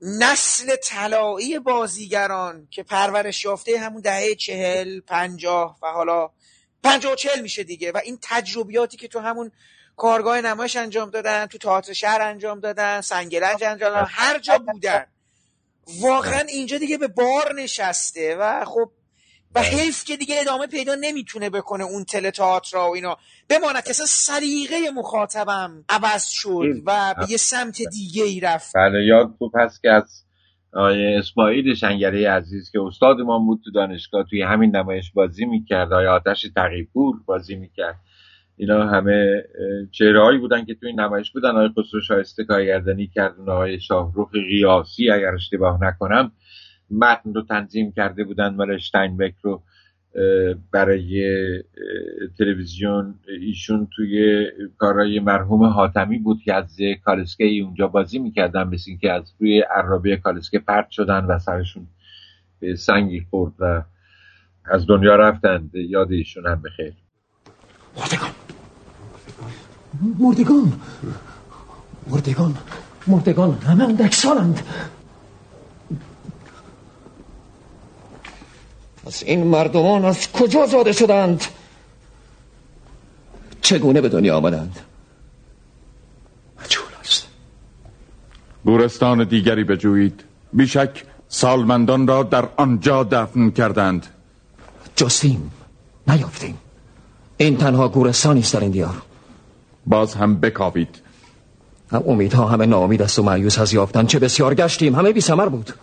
نسل طلایی بازیگران که پرورش یافته همون دهه چهل پنجاه و حالا پنجاه و چهل میشه دیگه و این تجربیاتی که تو همون کارگاه نمایش انجام دادن تو تئاتر شهر انجام دادن سنگلنج انجام دادن هر جا بودن. واقعا اینجا دیگه به بار نشسته و خب و حیف که دیگه ادامه پیدا نمی‌تونه بکنه اون تل تئاتر و اینا. بماند که سلیقه مخاطبم عوض شد و به یه سمت دیگه ای رفت. بله یاد خوب هست که از آیه اسماعیل شنگری عزیز که استاد ما بود تو دانشگاه توی همین نمایش بازی می‌کرد. آیه آتش تقیپور بازی می‌کرد. اینا همه چهره هایی بودن که توی نمایش بودن. آقای خسرو شایسته کارگردانی کردن آقای شاهروخ قیاسی اگر اشتباه نکنم متن رو تنظیم کرده بودن مال اشتاینبک رو برای تلویزیون. ایشون توی کارهای مرحوم حاتمی بود که از کالسکه اونجا بازی می‌کردن مثل که از روی عرابه کالسکه پرت شدن و سرشون به سنگی خورد و از دنیا رفتند یاد ایشون هم بخیر. مردگان. مردگان. مردگان. مردگان. همه اندک سالند. از این مردمان از کجا زاده شدند؟ چگونه به دنیا آمدند؟ مجهول است. گورستان دیگری بجویید. بیشک سالمندان را در آنجا دفن کردند. جستیم. نیافتیم. این تنها گورستانی است در این دیار. باز هم بکاوید. امیدها همه ناامید است و معیوس از یافتن. چه بسیار گشتیم. همه بی سمر بود.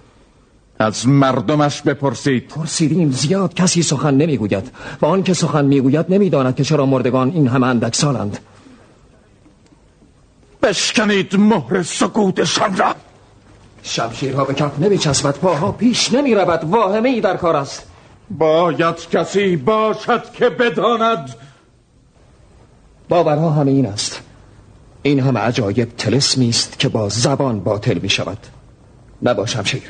از مردمش بپرسید. پرسیدیم زیاد کسی سخن نمی‌گوید. و آن که سخن می‌گوید نمی‌داند که چرا مردگان این همه اندک سالند. بشکنید مهر سکوتشان را. شمشیرها به کف نمیچسبد پاها پیش نمی‌رود. واهمه ای در کار است. باید کسی باشد که بداند. باورها همه این است. این همه عجایب تلسمی است که با زبان باطل می شود نبا شمشیر.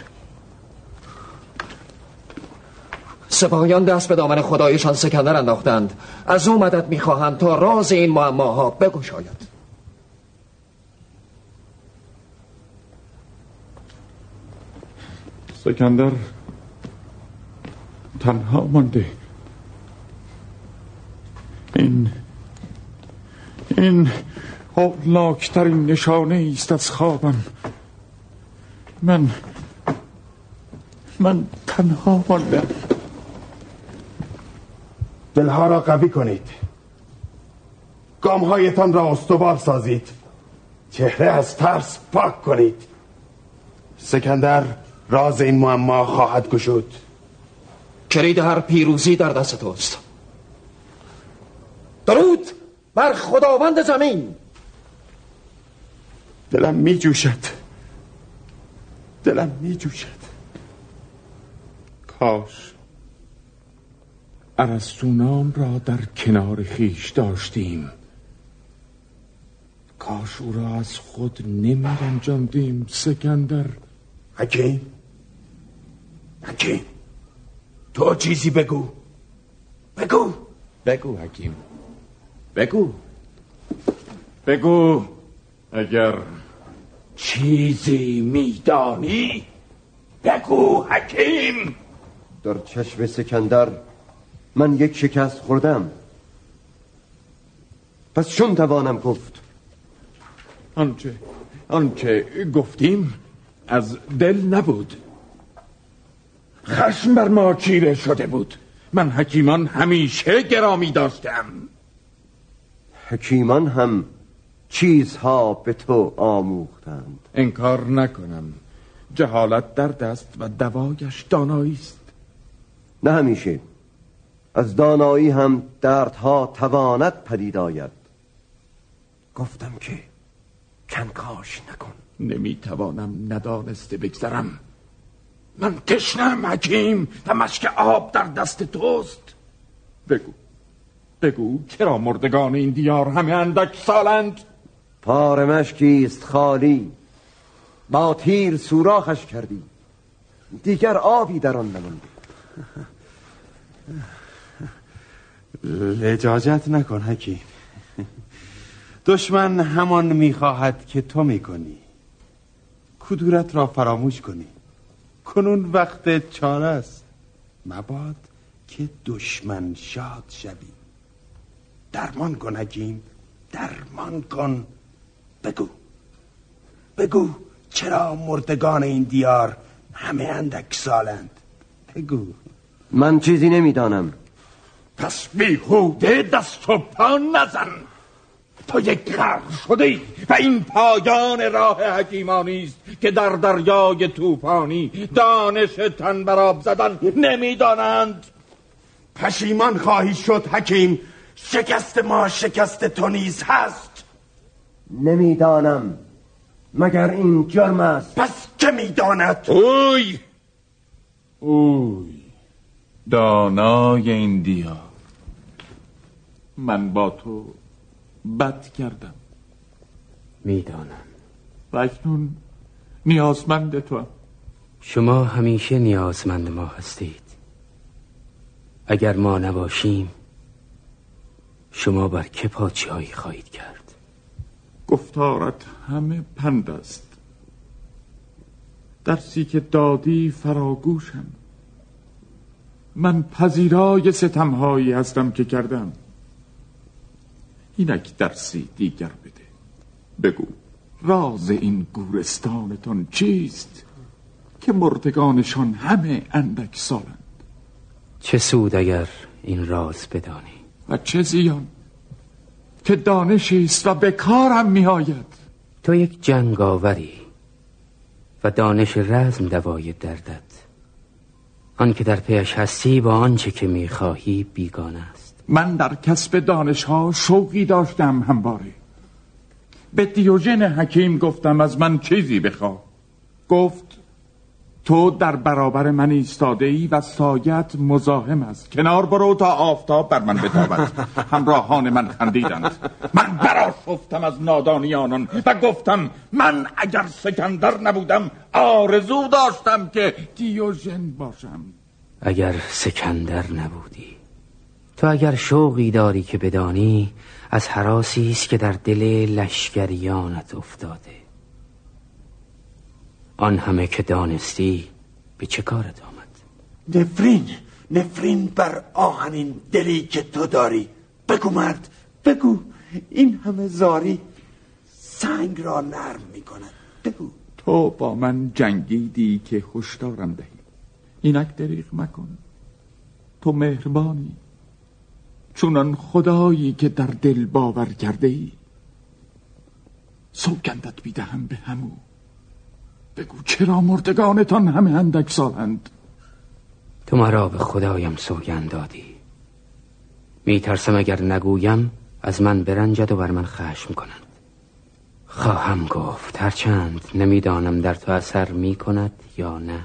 سپاهیان دست به دامن خدایشان سکندر انداختند. از او مدد می‌خواهند تا راز این معماها بگشاید. سکندر تنها مانده. این این هولاکترین نشانه است از خوابم. من من تنها ماندم. دلها را قوی کنید. گامهایتان را استوار سازید. چهره از ترس پاک کنید. سکندر راز این معما خواهد گشود. کلید هر پیروزی در دست توست. درود بر خداوند زمین. دلم می جوشد دلم می جوشد کاش. ارسطونام را در کنار خیش داشتیم. کاش او را از خود نمی رنجاندیم سکندر. حکیم حکیم تو چیزی بگو. بگو. بگو حکیم. بگو. بگو اگر چیزی میدانی بگو حکیم. در چشم سکندر من یک شکست خوردم. پس چون توانم گفت؟ آنچه آنچه گفتیم از دل نبود. خشم بر ما چیره شده بود. من حکیمان همیشه گرامی داشتم. حکیمان هم چیزها به تو آموختند. انکار نکنم. جهالت در دست و دوایش دانایی است نه همیشه. از دانایی هم دردها توانت پدید آید. گفتم که کنکاش نکن. نمی‌توانم ندانسته بگذرم. من تشنم حکیم و مشک آب در دست توست. بگو بگو چرا مردگان این دیار همه اندک سالند؟ پار مشکی است خالی. با تیر سوراخش کردی. دیگر آبی در آن نمانده. لجاجت نکن حکیم. دشمن همان می‌خواهد که تو می‌کنی. کدورت را فراموش کنی. کنون وقت چاره است. مباد که دشمن شاد شوی. درمان کن حکیم. درمان کن. بگو. بگو چرا مردگان این دیار همه اندک سالند. بگو. من چیزی نمی‌دانم. پس بیهوده دست و پا نزن. تو یک خر شده ای و این پایان راه حکیمانی است که در دریای طوفانی دانش تن براب زدن نمی‌دانند. پشیمان خواهی شد حکیم شکست ما شکست تو نیز هست. نمی‌دانم مگر این جرم است؟ پس که می‌داند؟ اوی! اوی! دانای این دیا. من با تو بد کردم. می‌دانم. و اکنون نیازمند تو شما همیشه نیازمند ما هستید. اگر ما نباشیم شما بر که پادشاهی خواهید کرد؟ گفتارت همه پند است. درسی که دادی فراگوشم. من پذیرای ستمهایی هستم که کردم. اینک درسی دیگر بده. بگو راز این گورستانتان چیست که مردگانشان همه اندک سالند؟ چه سود اگر این راز بدانی؟ و چه زیان که دانشی است و به کارم می آید تو یک جنگاوری و دانش رزم دوای دردت. آن که در پیش هستی با آنچه که می‌خواهی بیگانه است. من در کسب دانش ها شوقی داشتم همواره. به دیوژن حکیم گفتم از من چیزی بخواه. گفت تو در برابر من ایستاده ای و سایت مزاحم است. کنار برو تا آفتاب بر من بتابد. همراهان من خندیدند. من براشفتم از نادانی آنان و گفتم من اگر سکندر نبودم آرزو داشتم که دیوژن باشم. اگر سکندر نبودی تو اگر شوقی داری که بدانی از حراسی است که در دل لشکریانت افتاده. آن همه که دانستی به چه کارت آمد؟ نفرین نفرین بر آهنین دلی که تو داری. بگو مرد بگو. این همه زاری سنگ را نرم می کند بگو. تو با من جنگیدی که هشدارم دهی. اینک دریغ مکن. تو مهربانی. چونان خدایی که در دل باور کرده ای سوگندت بیدهم به همو. بگو چرا مردگانتان همه اندک سالند؟ تو مرا به خدایم سوگند دادی. میترسم اگر نگویم از من برنجد و بر من خشم کنند. خواهم گفت هرچند نمی‌دانم در تو اثر می‌کند یا نه.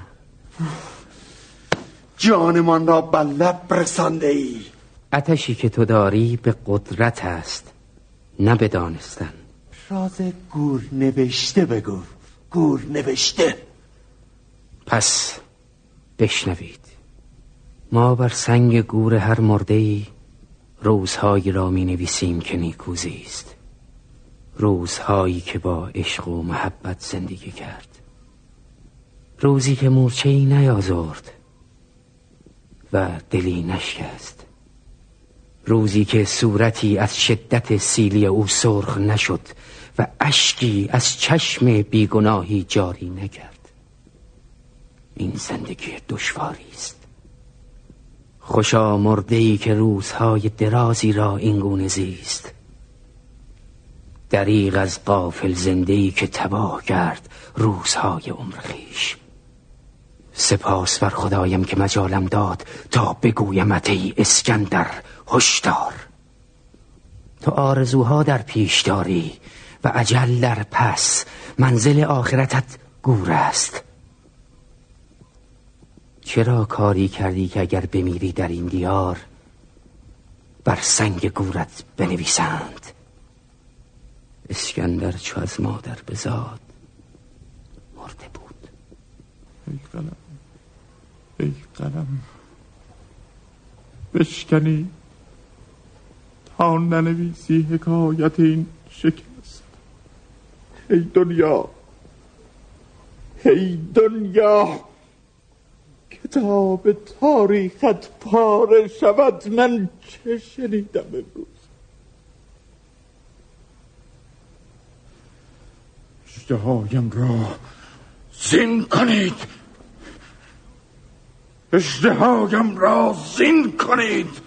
جانمان را به لب رسانده ای اتشی که تو داری به قدرت است نه به دانستن. راز گور نوشته بگو. گور نوشته. پس بشنوید. ما بر سنگ گور هر مرده ای روزهایی را می نویسیم که نیکوزی است. روزهایی که با عشق و محبت زندگی کرد. روزی که مورچه ای نیازرد و دلی نشکست. روزی که صورتی از شدت سیلی او سرخ نشد و اشکی از چشم بیگناهی جاری نکرد این زندگی دشواری است. خوشا مرده ای که روزهای درازی را اینگونه زیست. دریغ از قافل زنده ای که تباه کرد روزهای عمر خیش. سپاس بر خدایم که مجالم داد تا بگویمت ای اسکندر هشدار. تو آرزوها در پیش داری. و عجل در پس منزل آخرتت گور است. چرا کاری کردی که اگر بمیری در این دیار بر سنگ گورت بنویسند؟ اسکندر چو از مادر بزاد مرده بود. ای قلم ای قلم بشکنی تا ننویسی حکایت این شکست ای دنیا ای دنیا کتاب تاریخت پاره شود من چه شنیدم امروز اشتهایم را زین کنید اشتهایم را زین کنید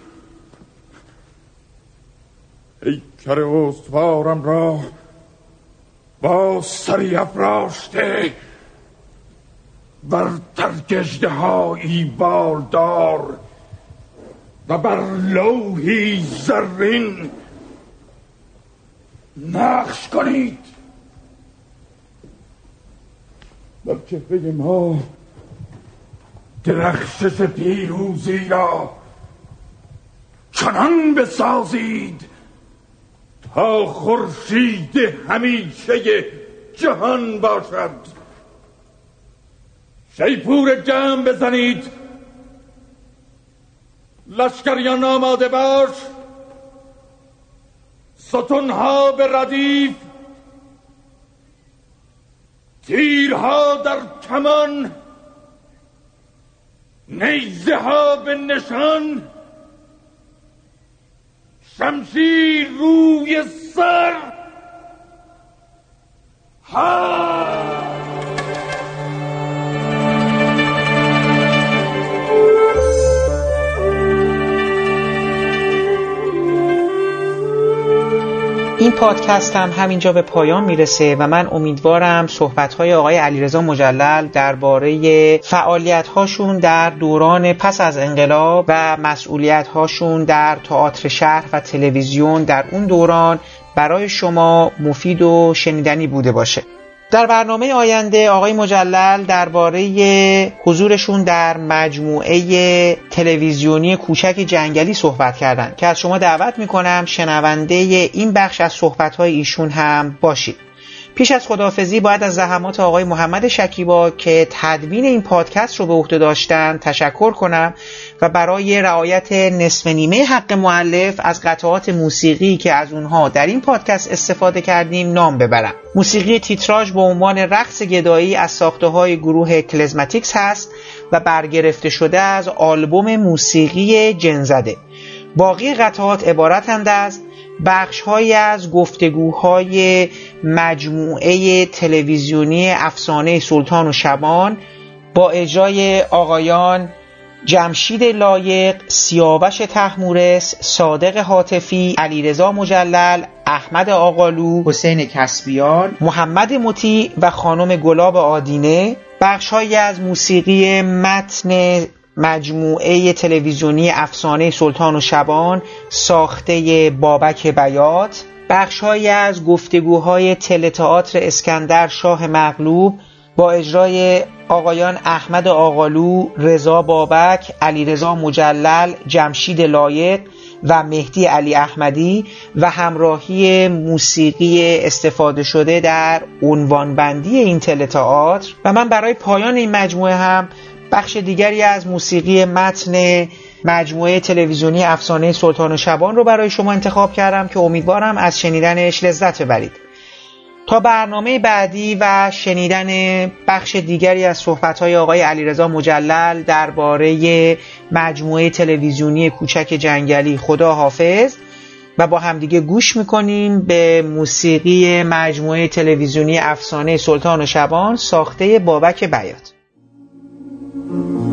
ای کر استوارم را با سری افراشته بر ترک هایی بالدار و بر لوحی زرین نقش کنید. بر چهره ما درخشش پیروزی را چنان بسازید خورشید همیشه جهان باشد. شیپور جمع بزنید. لشکریان آماده باش. ستونها به ردیف. تیرها در کمان. نیزه ها به نشان. شمشیر روی سر. ها! این پادکست هم همینجا به پایان می‌رسه و من امیدوارم صحبت های آقای علیرضا مجلل درباره فعالیت هاشون در دوران پس از انقلاب و مسئولیت هاشون در تئاتر شهر و تلویزیون در اون دوران برای شما مفید و شنیدنی بوده باشه. در برنامه آینده آقای مجلل درباره حضورشون در مجموعه تلویزیونی کوچک جنگلی صحبت کردن که از شما دعوت می‌کنم شنونده این بخش از صحبتهای ایشون هم باشید. پیش از خدافزی باید از زحمات آقای محمد شکیبا که تدوین این پادکست رو به عهده داشتن تشکر کنم و برای رعایت نصف نیمه حق معلف از قطعات موسیقی که از اونها در این پادکست استفاده کردیم نام ببرم. موسیقی تیتراژ به عنوان رقص گدایی از ساخته های گروه کلزماتیکس هست و برگرفته شده از آلبوم موسیقی جنزده. باقی قطعات عبارتند از بخشهایی از گفتگوهای مجموعه تلویزیونی افسانه سلطان و شبان با اجرای آقایان جمشید لایق، سیاوش تحمورس، صادق حاطفی، علیرضا مجلل، احمد آقالو، حسین کسبیان، محمد مطیع و خانم گلاب آدینه. بخشهایی از موسیقی متن مجموعه تلویزیونی افسانه سلطان و شبان ساخته بابک بیات. بخشهایی از گفتگوهای تلتئاتر اسکندر شاه مغلوب با اجرای آقایان احمد آقالو، رضا بابک، علیرضا مجلل، جمشید لایق و مهدی علی احمدی و همراهی موسیقی استفاده شده در عنوانبندی این تلتئاتر. و من برای پایان این مجموعه هم بخش دیگری از موسیقی متن مجموعه تلویزیونی افسانه سلطان و شبان رو برای شما انتخاب کردم که امیدوارم از شنیدنش لذت ببرید. تا برنامه بعدی و شنیدن بخش دیگری از صحبت‌های آقای علیرضا مجلل درباره مجموعه تلویزیونی کوچک جنگلی خدا حافظ و با همدیگه گوش می‌کنیم به موسیقی مجموعه تلویزیونی افسانه سلطان و شبان ساخته بابک بیات. Mm-hmm.